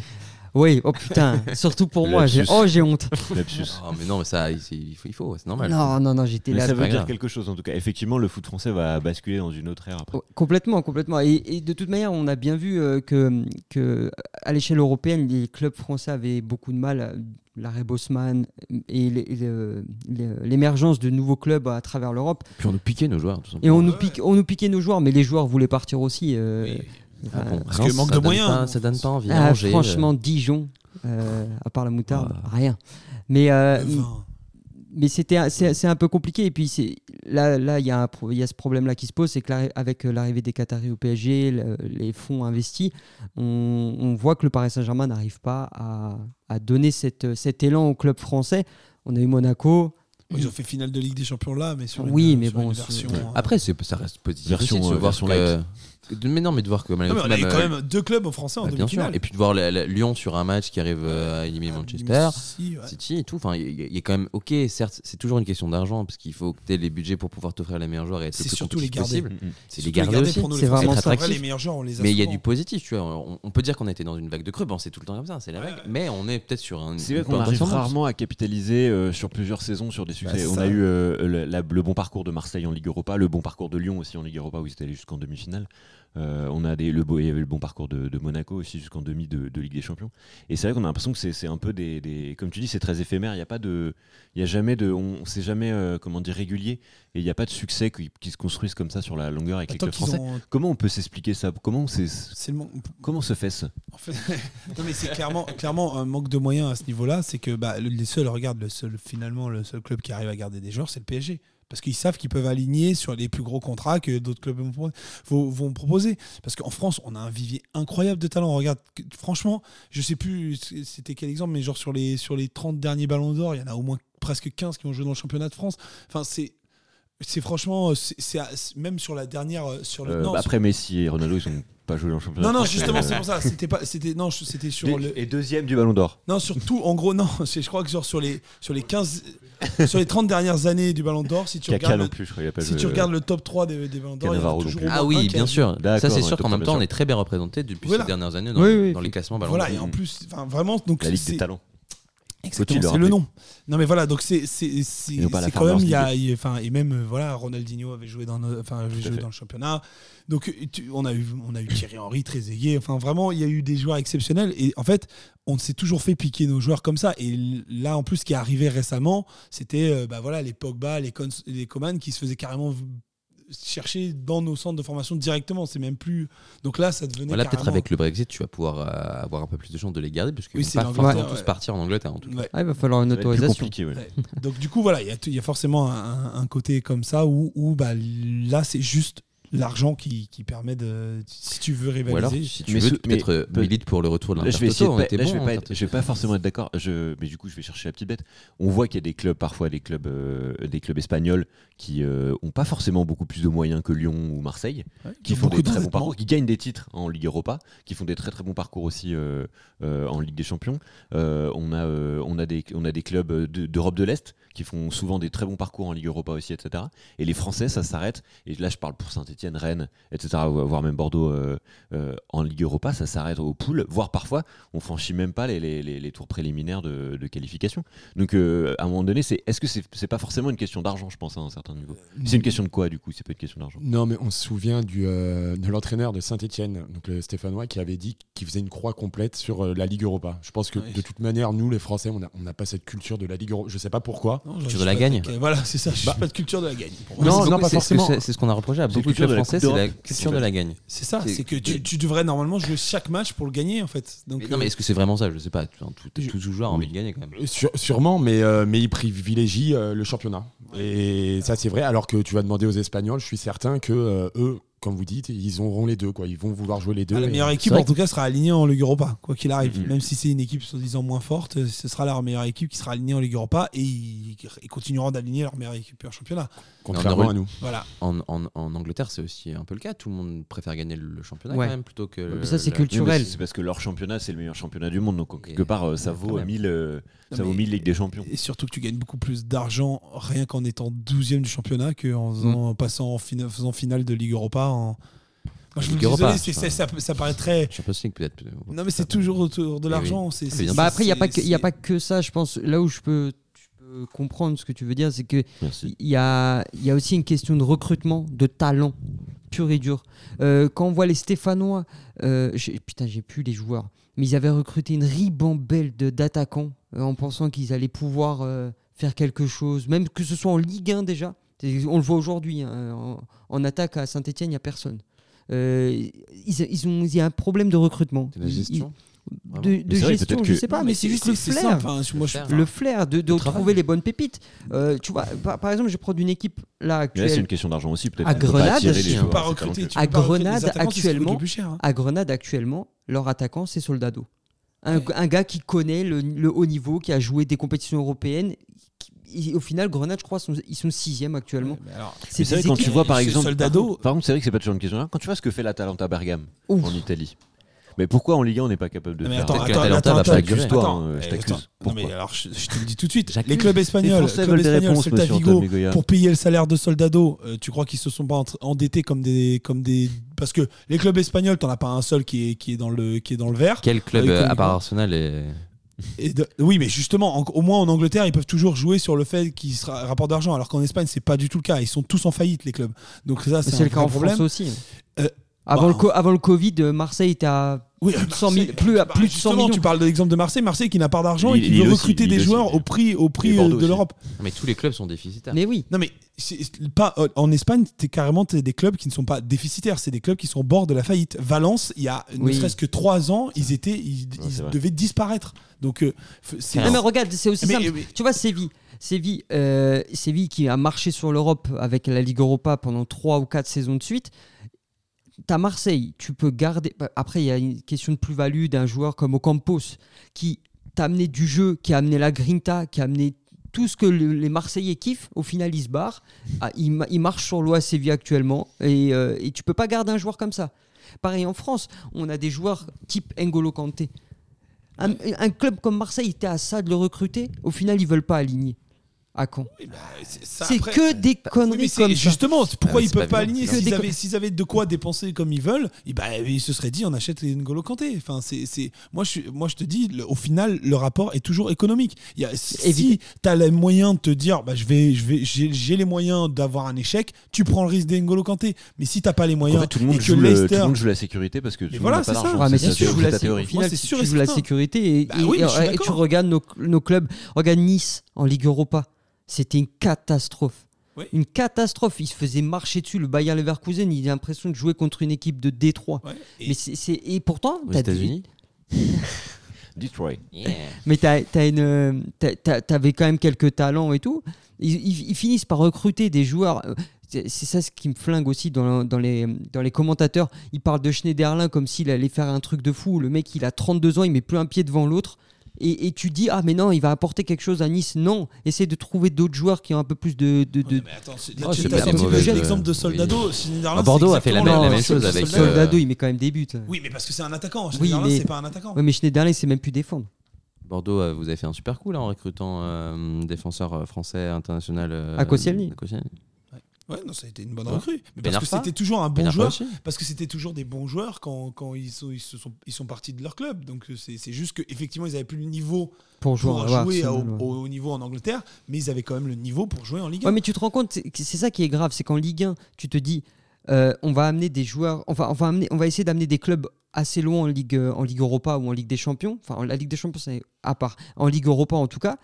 Oui, oh putain, surtout pour moi, j'ai oh j'ai honte. Lapsus. Oh, mais non, mais ça, il il faut, il faut, c'est normal. Non, non, non, j'étais Mais là. ça pas veut dire grave. quelque chose en tout cas. Effectivement, le foot français va basculer dans une autre ère après. Oh, Complètement, complètement. Et, et de toute manière, on a bien vu euh, que, que à l'échelle européenne, les clubs français avaient beaucoup de mal. euh, L'arrêt Bosman et les- et le- les- l'émergence de nouveaux clubs à travers l'Europe. Puis on nous piquait nos joueurs, tout Et simplement. on nous, pique, on nous piquait nos joueurs, mais les joueurs voulaient partir aussi. euh, Oui. Ah bon, Parce Reims, que manque ça de donne moyens, pas- ça donne pas envie. ah, Angers, euh, franchement, Dijon, euh, à part la moutarde, Ouais. rien. Mais, euh, mais c'était c'est c'est un peu compliqué et puis c'est là là il y a un pro- il y a ce problème là qui se pose c'est que l'arri- avec euh, l'arrivée des Qataris au PSG le- les fonds investis on, on voit que le Paris Saint-Germain n'arrive pas à, à donner cette, cet élan au club français on a eu Monaco Ils ont fait finale de Ligue des Champions là, mais sur Oui, une, mais sur bon, version. Ouais. Après, c'est- ça reste positif Version, euh, light. De- Mais non, mais de voir que malgré non, mais on a eu même, quand euh, même deux clubs en français en bah, bien sûr. demi-finale. Et puis de voir Lyon sur un match qui arrive euh, à éliminer Manchester. Si, ouais. City et tout. Enfin, il y, a- il y a quand même. Ok, certes, c'est toujours une question d'argent parce qu'il faut que tu aies les budgets pour pouvoir t'offrir les meilleurs joueurs et être le C'est plus surtout les garder. possible. Mm. C'est les garder aussi. c'est vraiment ça. Les meilleurs joueurs, on les a Mais il y a du positif, tu vois. On, on peut dire qu'on était dans une vague de creux. Bon, c'est tout le temps comme ça, c'est la Ouais. vague. Mais on est peut-être sur un. C'est qu'on arrive rarement à capitaliser euh, sur plusieurs saisons sur des succès. c'est on a eu le bon parcours de Marseille en Ligue Europa, le bon parcours de Lyon aussi en Ligue Europa où ils étaient allés jusqu'en demi-finale. Euh, on a des, le, beau- il y avait le bon parcours de, de Monaco aussi jusqu'en demi de, de Ligue des Champions. Et c'est vrai qu'on a l'impression que c'est un peu des, des- comme tu dis, c'est très éphémère. Il n'y a pas de, il y a jamais de, on c'est jamais euh, comment dire régulier et il n'y a pas de succès qui, qui se construisent comme ça sur la longueur avec les clubs français. ont- Comment on peut s'expliquer ça? Comment c'est man- comment se fait ça En fait, non mais c'est clairement, clairement un manque de moyens à ce niveau-là. C'est que bah, le- les seuls, regarde, le seul, finalement, le seul club qui arrive à garder des joueurs, c'est le PSG. Parce qu'ils savent qu'ils peuvent aligner sur les plus gros contrats que d'autres clubs vont, pro- vont- vont proposer. Parce qu'en France, on a un vivier incroyable de talent. Regarde, franchement, je sais plus c'était quel exemple, mais genre sur les, sur les 30 derniers ballons d'or, il y en a au moins presque 15 qui ont joué dans le championnat de France. Enfin, c'est C'est franchement, c'est c'est- même sur la dernière, euh, sur le. Euh, non, bah, sur- après Messi et Ronaldo, ils ont pas joué dans le championnat. non, non, justement, c'est pour ça. C'était pas, c'était non, je- c'était sur le. Et deuxième du Ballon d'Or. Non, surtout, en gros, non. c'est- Je crois que genre sur les sur les 15, sur les 30 dernières années du Ballon d'Or, si tu regardes, non le- plus, je crois. il a pas si joué. tu regardes le top 3 des, des Ballons d'Or, en Ah oui, bien sûr. Ça, c'est sûr qu'en même temps, on est très bien représenté depuis Voilà. ces dernières années dans, Oui, le- oui. dans les classements Ballon Voilà, d'Or. et en plus, enfin vraiment, donc La Ligue des talents. Exactement, le c'est le nom. Non mais voilà, donc c'est quand même il y a enfin et même euh, voilà, Ronaldinho avait joué dans enfin avait à joué dans le championnat. Donc euh, tu- on a eu on a eu Thierry Henry très aigué. Enfin vraiment, il y a eu des joueurs exceptionnels et en fait, on s'est toujours fait piquer nos joueurs comme ça et là en plus ce qui est arrivé récemment, c'était euh, bah voilà les Pogba, les Cons- les Coman qui se faisaient carrément chercher dans nos centres de formation directement, c'est même plus donc là ça devenait Voilà, peut-être avec le Brexit, tu vas pouvoir euh, avoir un peu plus de chances de les garder, puisqu'ils Oui, vont pas forcément tous partir en Angleterre. En tout cas. Ouais. Ah, il va falloir une autorisation. compliqué, ouais. Ouais. Donc du coup voilà, il y a, il y a forcément un, un côté comme ça où, où bah, là c'est juste l'argent qui, qui permet de si tu veux alors, rivaliser. si tu Mais veux, mais- euh, milite pour le retour de Là, je vais essayer pas- là, je vais pas, être- je vais pas forcément être d'accord. Je, mais du coup, je vais chercher la petite bête. On voit qu'il y a des clubs, parfois des clubs, euh, des clubs espagnols qui euh, ont pas forcément beaucoup plus de moyens que Lyon ou Marseille, qui font des très bons parcours, qui gagnent des titres en Ligue Europa, qui font des très très bons parcours aussi euh, euh, en Ligue des Champions. Euh, on a euh, on a des on a des clubs de- d'Europe de l'Est qui font souvent des très bons parcours en Ligue Europa aussi, etc. Et les Français, ça s'arrête. Et là, je parle pour Saint-Etienne, Rennes, etc. Voire même Bordeaux euh, euh, en Ligue Europa, ça s'arrête au pool, voire parfois on franchit même pas les, les- les- les tours préliminaires de, de qualification. Donc euh, à un moment donné, c'est est-ce que c'est c'est pas forcément une question d'argent, je pense, à un certain niveau? C'est une question de quoi du coup C'est pas une question d'argent? Non, mais on se souvient du, euh, de l'entraîneur de Saint-Etienne, donc le Stéphanois, qui avait dit qu'il faisait une croix complète sur euh, la Ligue Europa. Je pense que de toute manière, nous, les Français, on n'a on n'a pas cette culture de la Ligue Europa. Je sais pas pourquoi. Non, Culture de la gagne. Voilà, c'est ça. Je suis Bah. pas de culture de la gagne. Non, non, pas forcément. C'est ce qu'on a reproché à beaucoup de clubs français, c'est la culture de la gagne. C'est ça. c'est- que tu, devrais normalement jouer chaque match pour le gagner en fait. Non, mais est-ce que c'est vraiment ça? Je sais pas. Tout, joueur a envie de gagner quand même. Euh, sûrement, mais, euh, mais ils privilégient euh, le championnat. Et ça, c'est vrai. Alors que tu vas demander aux Espagnols, je suis certain que eux, comme vous dites, ils auront les deux. Quoi. Ils vont vouloir jouer les deux. Ah, la meilleure équipe en tout cas sera alignée en Ligue Europa, quoi qu'il arrive. Mhm. Même si c'est une équipe soi-disant moins forte, euh, ce sera leur meilleure équipe qui sera alignée en Ligue Europa et ils, ils continueront d'aligner leur meilleure équipe en championnat. contrairement à nous. Voilà. En, en, en Angleterre, c'est aussi un peu le cas. Tout le monde préfère gagner le championnat Ouais. quand même plutôt que. Mais ça, c'est culturel. C'est parce que leur championnat, c'est le meilleur championnat du monde. Donc quelque Et- part, euh, ça vaut quand même. 1000 euh, Non, ça vaut mais- 1000 Ligue des Champions. Et surtout que tu gagnes beaucoup plus d'argent rien qu'en étant 12e du championnat qu'en en passant en fina- faisant finale de Ligue Europa. En... Moi, je vous Ligue le Europa, désolé, c'est- ça, ça paraît très. Champions League peut-être. Non, mais c'est toujours autour de Oui, l'argent. c'est- Ah, c'est-. Bah après, il n'y a, pas que- y a pas que ça, je pense. Là où je peux, je peux comprendre ce que tu veux dire, c'est que Merci. il y a, il y a aussi une question de recrutement, de talent, pur et dur. Euh, quand on voit les Stéphanois, euh, j'ai- putain, j'ai plus les joueurs, mais ils avaient recruté une ribambelle de- d'attaquants euh, en pensant qu'ils allaient pouvoir euh, faire quelque chose, même que ce soit en Ligue 1 déjà. On le voit aujourd'hui, hein, en, en attaque à Saint-Etienne, il n'y a personne. Euh, ils, ils ont, il y a un problème de recrutement. C'est la Ils- gestion. ils- de, de vrai, gestion, je sais pas, Non, mais c'est juste le flair simple, hein. Moi, je- Le flair. le flair de, de Le trouver les bonnes pépites. Euh, tu vois, par, par exemple, je prends une équipe là Mais là, c'est actuelle. une question d'argent aussi, peut-être. À On peut pas Grenade, À Grenade, actuellement, cher, hein. À Grenade actuellement, leur attaquant c'est Soldado. Un, un gars qui connaît le, le haut niveau, qui a joué des compétitions européennes. Et au final, Grenade, je crois, sont, ils sont sixième actuellement. Mais c'est vrai, quand tu vois par exemple. Soldado- Par contre, c'est vrai que c'est pas toujours une question. Quand tu vois ce que fait l'Atalanta Bergame Ouf. en Italie, mais pourquoi en Ligue 1 on n'est pas capable de mais faire attends, attends, l'Atalanta attends, va attends, pas attends, hein, je eh, t'accuse. Non, mais Pourquoi alors, je, je te le dis tout de suite. Les clubs espagnols, clubs réponses, Vigo, pour payer le salaire de Soldado, euh, tu crois qu'ils se sont pas endettés comme des, comme des, parce que les clubs espagnols, t'en as pas un seul qui est, qui est dans le, qui est dans le vert. Quel club, Avec euh, à part Arsenal, est. Et de- oui, mais justement, en- au moins en Angleterre, ils peuvent toujours jouer sur le fait qu'il sera rapport d'argent, alors qu'en Espagne, c'est pas du tout le cas. Ils sont tous en faillite, les clubs. Donc ça, Mais c'est le cas en problème. France aussi. Euh, avant, bah, le co- avant le Covid, euh, Marseille était à Oui, plus de 100 000 Marseille, plus, bah, plus de 100 justement, millions. Tu parles de l'exemple de Marseille, Marseille qui n'a pas d'argent et qui veut aussi, recruter des aussi. joueurs au prix, au prix euh, de aussi. l'Europe. Mais tous les clubs sont déficitaires. Mais oui. Non mais pas en Espagne, t'es carrément t'es des clubs qui ne sont pas déficitaires, c'est des clubs qui sont au bord de la faillite. Valence, il y a ne Oui. serait-ce que trois ans, ils étaient, ils, devaient disparaître. Donc euh, c'est mais regarde, c'est aussi Mais- simple. mais- Tu vois, Séville. Séville, euh, Séville qui a marché sur l'Europe avec la Ligue Europa pendant 3 ou 4 saisons de suite. T'as Marseille, tu peux garder. Après, il y a une question de plus-value d'un joueur comme Ocampos qui t'a amené du jeu, qui a amené la grinta, qui a amené tout ce que le- les Marseillais kiffent, au final, ils se barrent. Ah, ils, ma- ils marchent sur l'OA actuellement. Et, euh, et tu peux pas garder un joueur comme ça. Pareil en France, on a des joueurs type N'Golo Kanté. Un, un club comme Marseille était à ça de le recruter. Au final, ils veulent pas aligner. À quand ça, C'est après- que des Oui, conneries mais c'est- comme ça. justement, pourquoi Ah, ils peuvent pas aligner S'ils avaient, de quoi dépenser comme ils veulent, eh ben, ils se seraient dit on achète les N'Golo Kanté. Enfin, c'est, moi, je, moi, je te dis, le- au final, le rapport est toujours économique. Il y a, si tu as les moyens de te dire bah, je vais, je vais, j'ai, j'ai les moyens d'avoir un échec, tu prends le risque des N'Golo Kanté. Mais si tu pas les En moyens fait, tout le monde et que tout le monde joue la sécurité parce que tout le monde voilà, n'a pas c'est ça. d'argent. Ouais, mais C'est si tu joues la sécurité et, Bah oui, tu regardes nos, nos clubs, regarde Nice en Ligue Europa, c'était une catastrophe. Oui. Une catastrophe. Ils se faisaient marcher dessus. Le Bayer Leverkusen, il a l'impression de jouer contre une équipe de Détroit. Ouais. Et- Mais c'est, c'est- et pourtant, Aux t'as des- États-Unis Detroit. mais t'as- t'as- t'avais quand même quelques talents et tout. Ils, ils- ils finissent par recruter des joueurs. C'est c'est ça ce qui me flingue aussi dans, dans les, dans les commentateurs. Ils parlent de Schneiderlin comme s'il allait faire un truc de fou. Le mec, il a 32 ans, il met plus un pied devant l'autre. Et, et tu dis, ah mais non, il va apporter quelque chose à Nice. Non, essaie de trouver d'autres joueurs qui ont un peu plus de... de, de- Ouais, mais attends, c'est- Oh, c'est euh, l'exemple de oui. Soldado. Schneiderlin, Ah, Bordeaux c'est a fait la même- la le- même chose c'est avec, Soldado. euh, Soldado, il met quand même des buts. Oui, mais parce que c'est un attaquant. Oui, Schneiderlin, mais- c'est pas un attaquant. Ouais, mais Schneiderlin, il sait même plus défendre. Bordeaux, euh, vous avez fait un super coup là en recrutant euh, défenseur euh, français international. euh, À Koscielny. Ouais, non, ça a été une bonne Ouais. recrue. Mais Ben parce que c'était toujours un bon Ben joueur. aussi. Parce que c'était toujours des bons joueurs quand, quand ils, sont, ils, se sont, ils sont partis de leur club. Donc c'est c'est juste qu'effectivement, ils n'avaient plus le niveau Pour jouer, pour jouer au, au- au niveau en Angleterre, mais ils avaient quand même le niveau pour jouer en Ligue 1. Ouais, mais tu te rends compte, c'est c'est ça qui est grave, c'est qu'en Ligue 1, tu te dis, euh, on va amener des joueurs, enfin, on va, amener, on va essayer d'amener des clubs assez loin en Ligue, euh, en Ligue Europa ou en Ligue des Champions. Enfin, la Ligue des Champions, c'est à part. En Ligue Europa, en tout cas,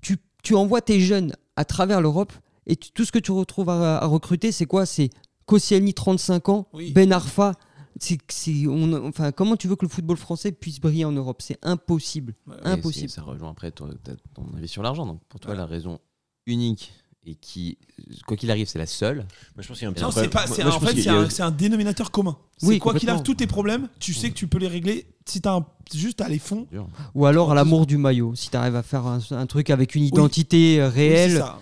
tu, tu envoies tes jeunes à travers l'Europe et tu- tout ce que tu retrouves à, à recruter, c'est quoi? C'est Koscielny, 35 ans, Oui. Ben Arfa. C'est, c'est- on, enfin, comment tu veux que le football français puisse briller en Europe? C'est impossible. Impossible. c'est- Ça rejoint après ton, avis sur l'argent. Donc pour toi, la raison unique et qui, quoi qu'il arrive, c'est la seule. Moi, je pense qu'il y a un petit Non, c'est problème. pas. Moi, c'est moi, un- je en pense fait, qu'il c'est y a- un, c'est un dénominateur commun. C'est Oui, quoi qu'il arrive, tous tes problèmes, tu sais que tu peux les régler si tu as juste à les fonds. Ou alors En l'amour du maillot. Si tu arrives à faire un, un truc avec une identité euh, Oui, c'est réelle, ça.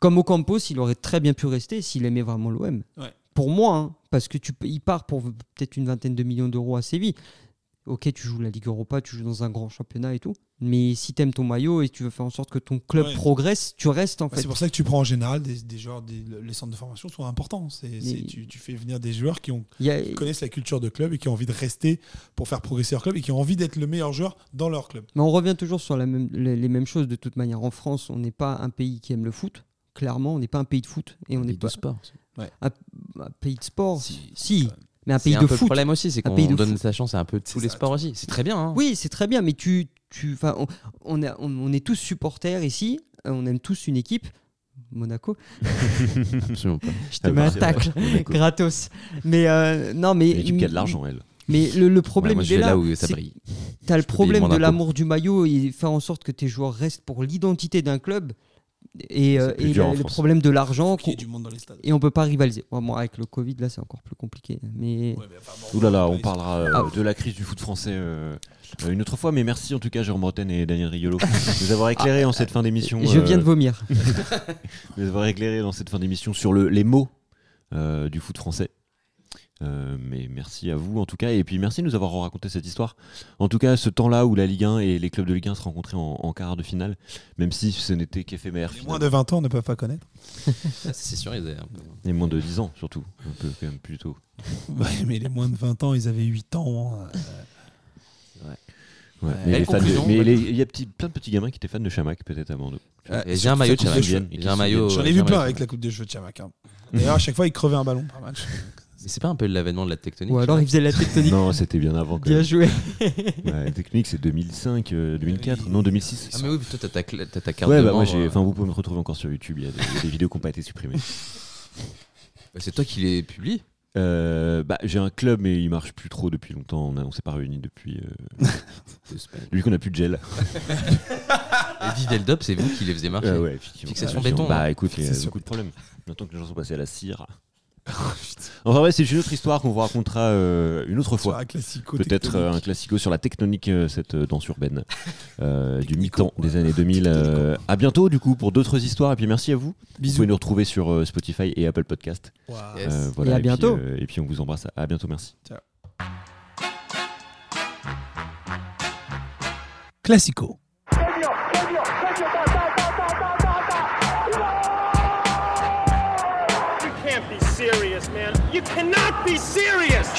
comme Ocampos, il aurait très bien pu rester s'il aimait vraiment l'OM. Ouais. Pour moi, hein, parce que tu, peux- il part pour peut-être une vingtaine de millions d'euros à Séville. Ok, tu joues la Ligue Europa, tu joues dans un grand championnat et tout. Mais si tu aimes ton maillot et tu veux faire en sorte que ton club Ouais. progresse, tu restes en Ouais, fait. C'est pour ça que tu prends en général des, des joueurs, des- les centres de formation sont importants. C'est, tu, tu fais venir des joueurs qui, ont, a- qui connaissent la culture de club et qui ont envie de rester pour faire progresser leur club et qui ont envie d'être le meilleur joueur dans leur club. Mais on revient toujours sur la même- les, les mêmes choses de toute manière. En France, on n'est pas un pays qui aime le foot. Clairement, on n'est pas un pays de foot et on n'est Pays pas de sport. un pays de sport. Si, Si, mais un pays un de le foot. problème aussi, c'est Un qu'on pays de donne foot. sa chance à un peu tous les ça, sports tu- aussi. C'est très bien. hein. Oui, c'est très bien, mais tu, tu, enfin, on, on, est- on- on est tous supporters ici, euh, on aime tous une équipe. Monaco, Absolument pas. je te Ah mets un tacle gratos. Mais euh, non, mais Une équipe qui a de l'argent, elle. Mais le, le problème, Ouais, moi, il je est vais là. là où ça brille. T'as le problème de l'amour du maillot et faire en sorte que tes joueurs restent pour l'identité d'un club et, euh, et le, le problème de l'argent Il y a qu'on- du monde dans les stades. et on peut pas rivaliser. Bon, moi, avec le Covid, là, c'est encore plus compliqué. Mais Ouais, mais enfin, bon, Ouh là là, ouais, on parlera euh, Ah. de la crise du foot français euh, euh, une autre fois, mais merci en tout cas Jérôme Bretagne et Daniel Riolo de nous avoir éclairé en cette fin d'émission. je viens euh, de vomir. de nous avoir éclairé dans cette fin d'émission sur le, les mots euh, du foot français. Euh, mais merci à vous en tout cas, et puis merci de nous avoir raconté cette histoire. En tout cas, ce temps-là où la Ligue 1 et les clubs de Ligue 1 se rencontraient en, en quart de finale, même si ce n'était qu'éphémère. Les moins de 20 ans ne peuvent pas connaître. C'est sûr, ils avaient un peu. Et moins de 10 ans surtout, un peu quand même plus tôt. Ouais, mais les moins de 20 ans, ils avaient 8 ans. euh, Ouais, Ouais. mais Belle les fans de- conclusion. mais les- il y a petit- plein de petits gamins qui étaient fans de Chamac peut-être avant nous. Et J'ai un maillot de Chamac. J'en ai j'ai vu plein avec la Coupe des Cheveux de Chamac. hein. D'ailleurs, à chaque fois, ils crevaient un ballon par match. Mais c'est pas un peu l'avènement de la tectonique Ou alors, il faisait la tectonique. Non, c'était bien avant. Quand Bien joué. Ouais, la technique, c'est 2005, euh, 2004, Oui. non 2006. Ah mais oui, toi t'as ta, cl- t'as ta carte Ouais, de bah moi membre, j'ai. euh. Enfin, vous pouvez me retrouver encore sur YouTube. Il y a des, il y a des vidéos qui n'ont pas été supprimées. Bah, C'est toi qui les publies? Euh, bah, j'ai un club, mais il marche plus trop depuis longtemps. On, a- on s'est pas réunis depuis. euh, depuis qu'on a plus de gel. Et Vivel Dop, c'est vous qui les faisiez marcher. Euh, ouais, effectivement. Fixation Euh, béton, Bah écoute, il y a Fixation. beaucoup de problèmes. Maintenant que les gens sont passés à la cire. Enfin ouais, c'est une autre histoire qu'on vous racontera euh, une autre fois. un classico. Peut-être euh, un classico sur la tectonique, euh, cette danse urbaine euh, du mi-temps des années 2000. Euh, à bientôt du coup pour d'autres histoires et puis merci à vous. Vous pouvez nous retrouver sur euh, Spotify et Apple Podcast. Yes. Euh, voilà, Et à puis, bientôt. euh, et puis on vous embrasse. À bientôt, merci. Classico.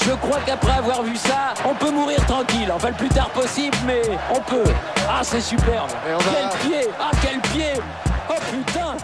Je crois qu'après avoir vu ça, on peut mourir tranquille. Enfin, le plus tard possible, mais on peut. Ah, c'est superbe. Quel pied Ah, quel pied Oh putain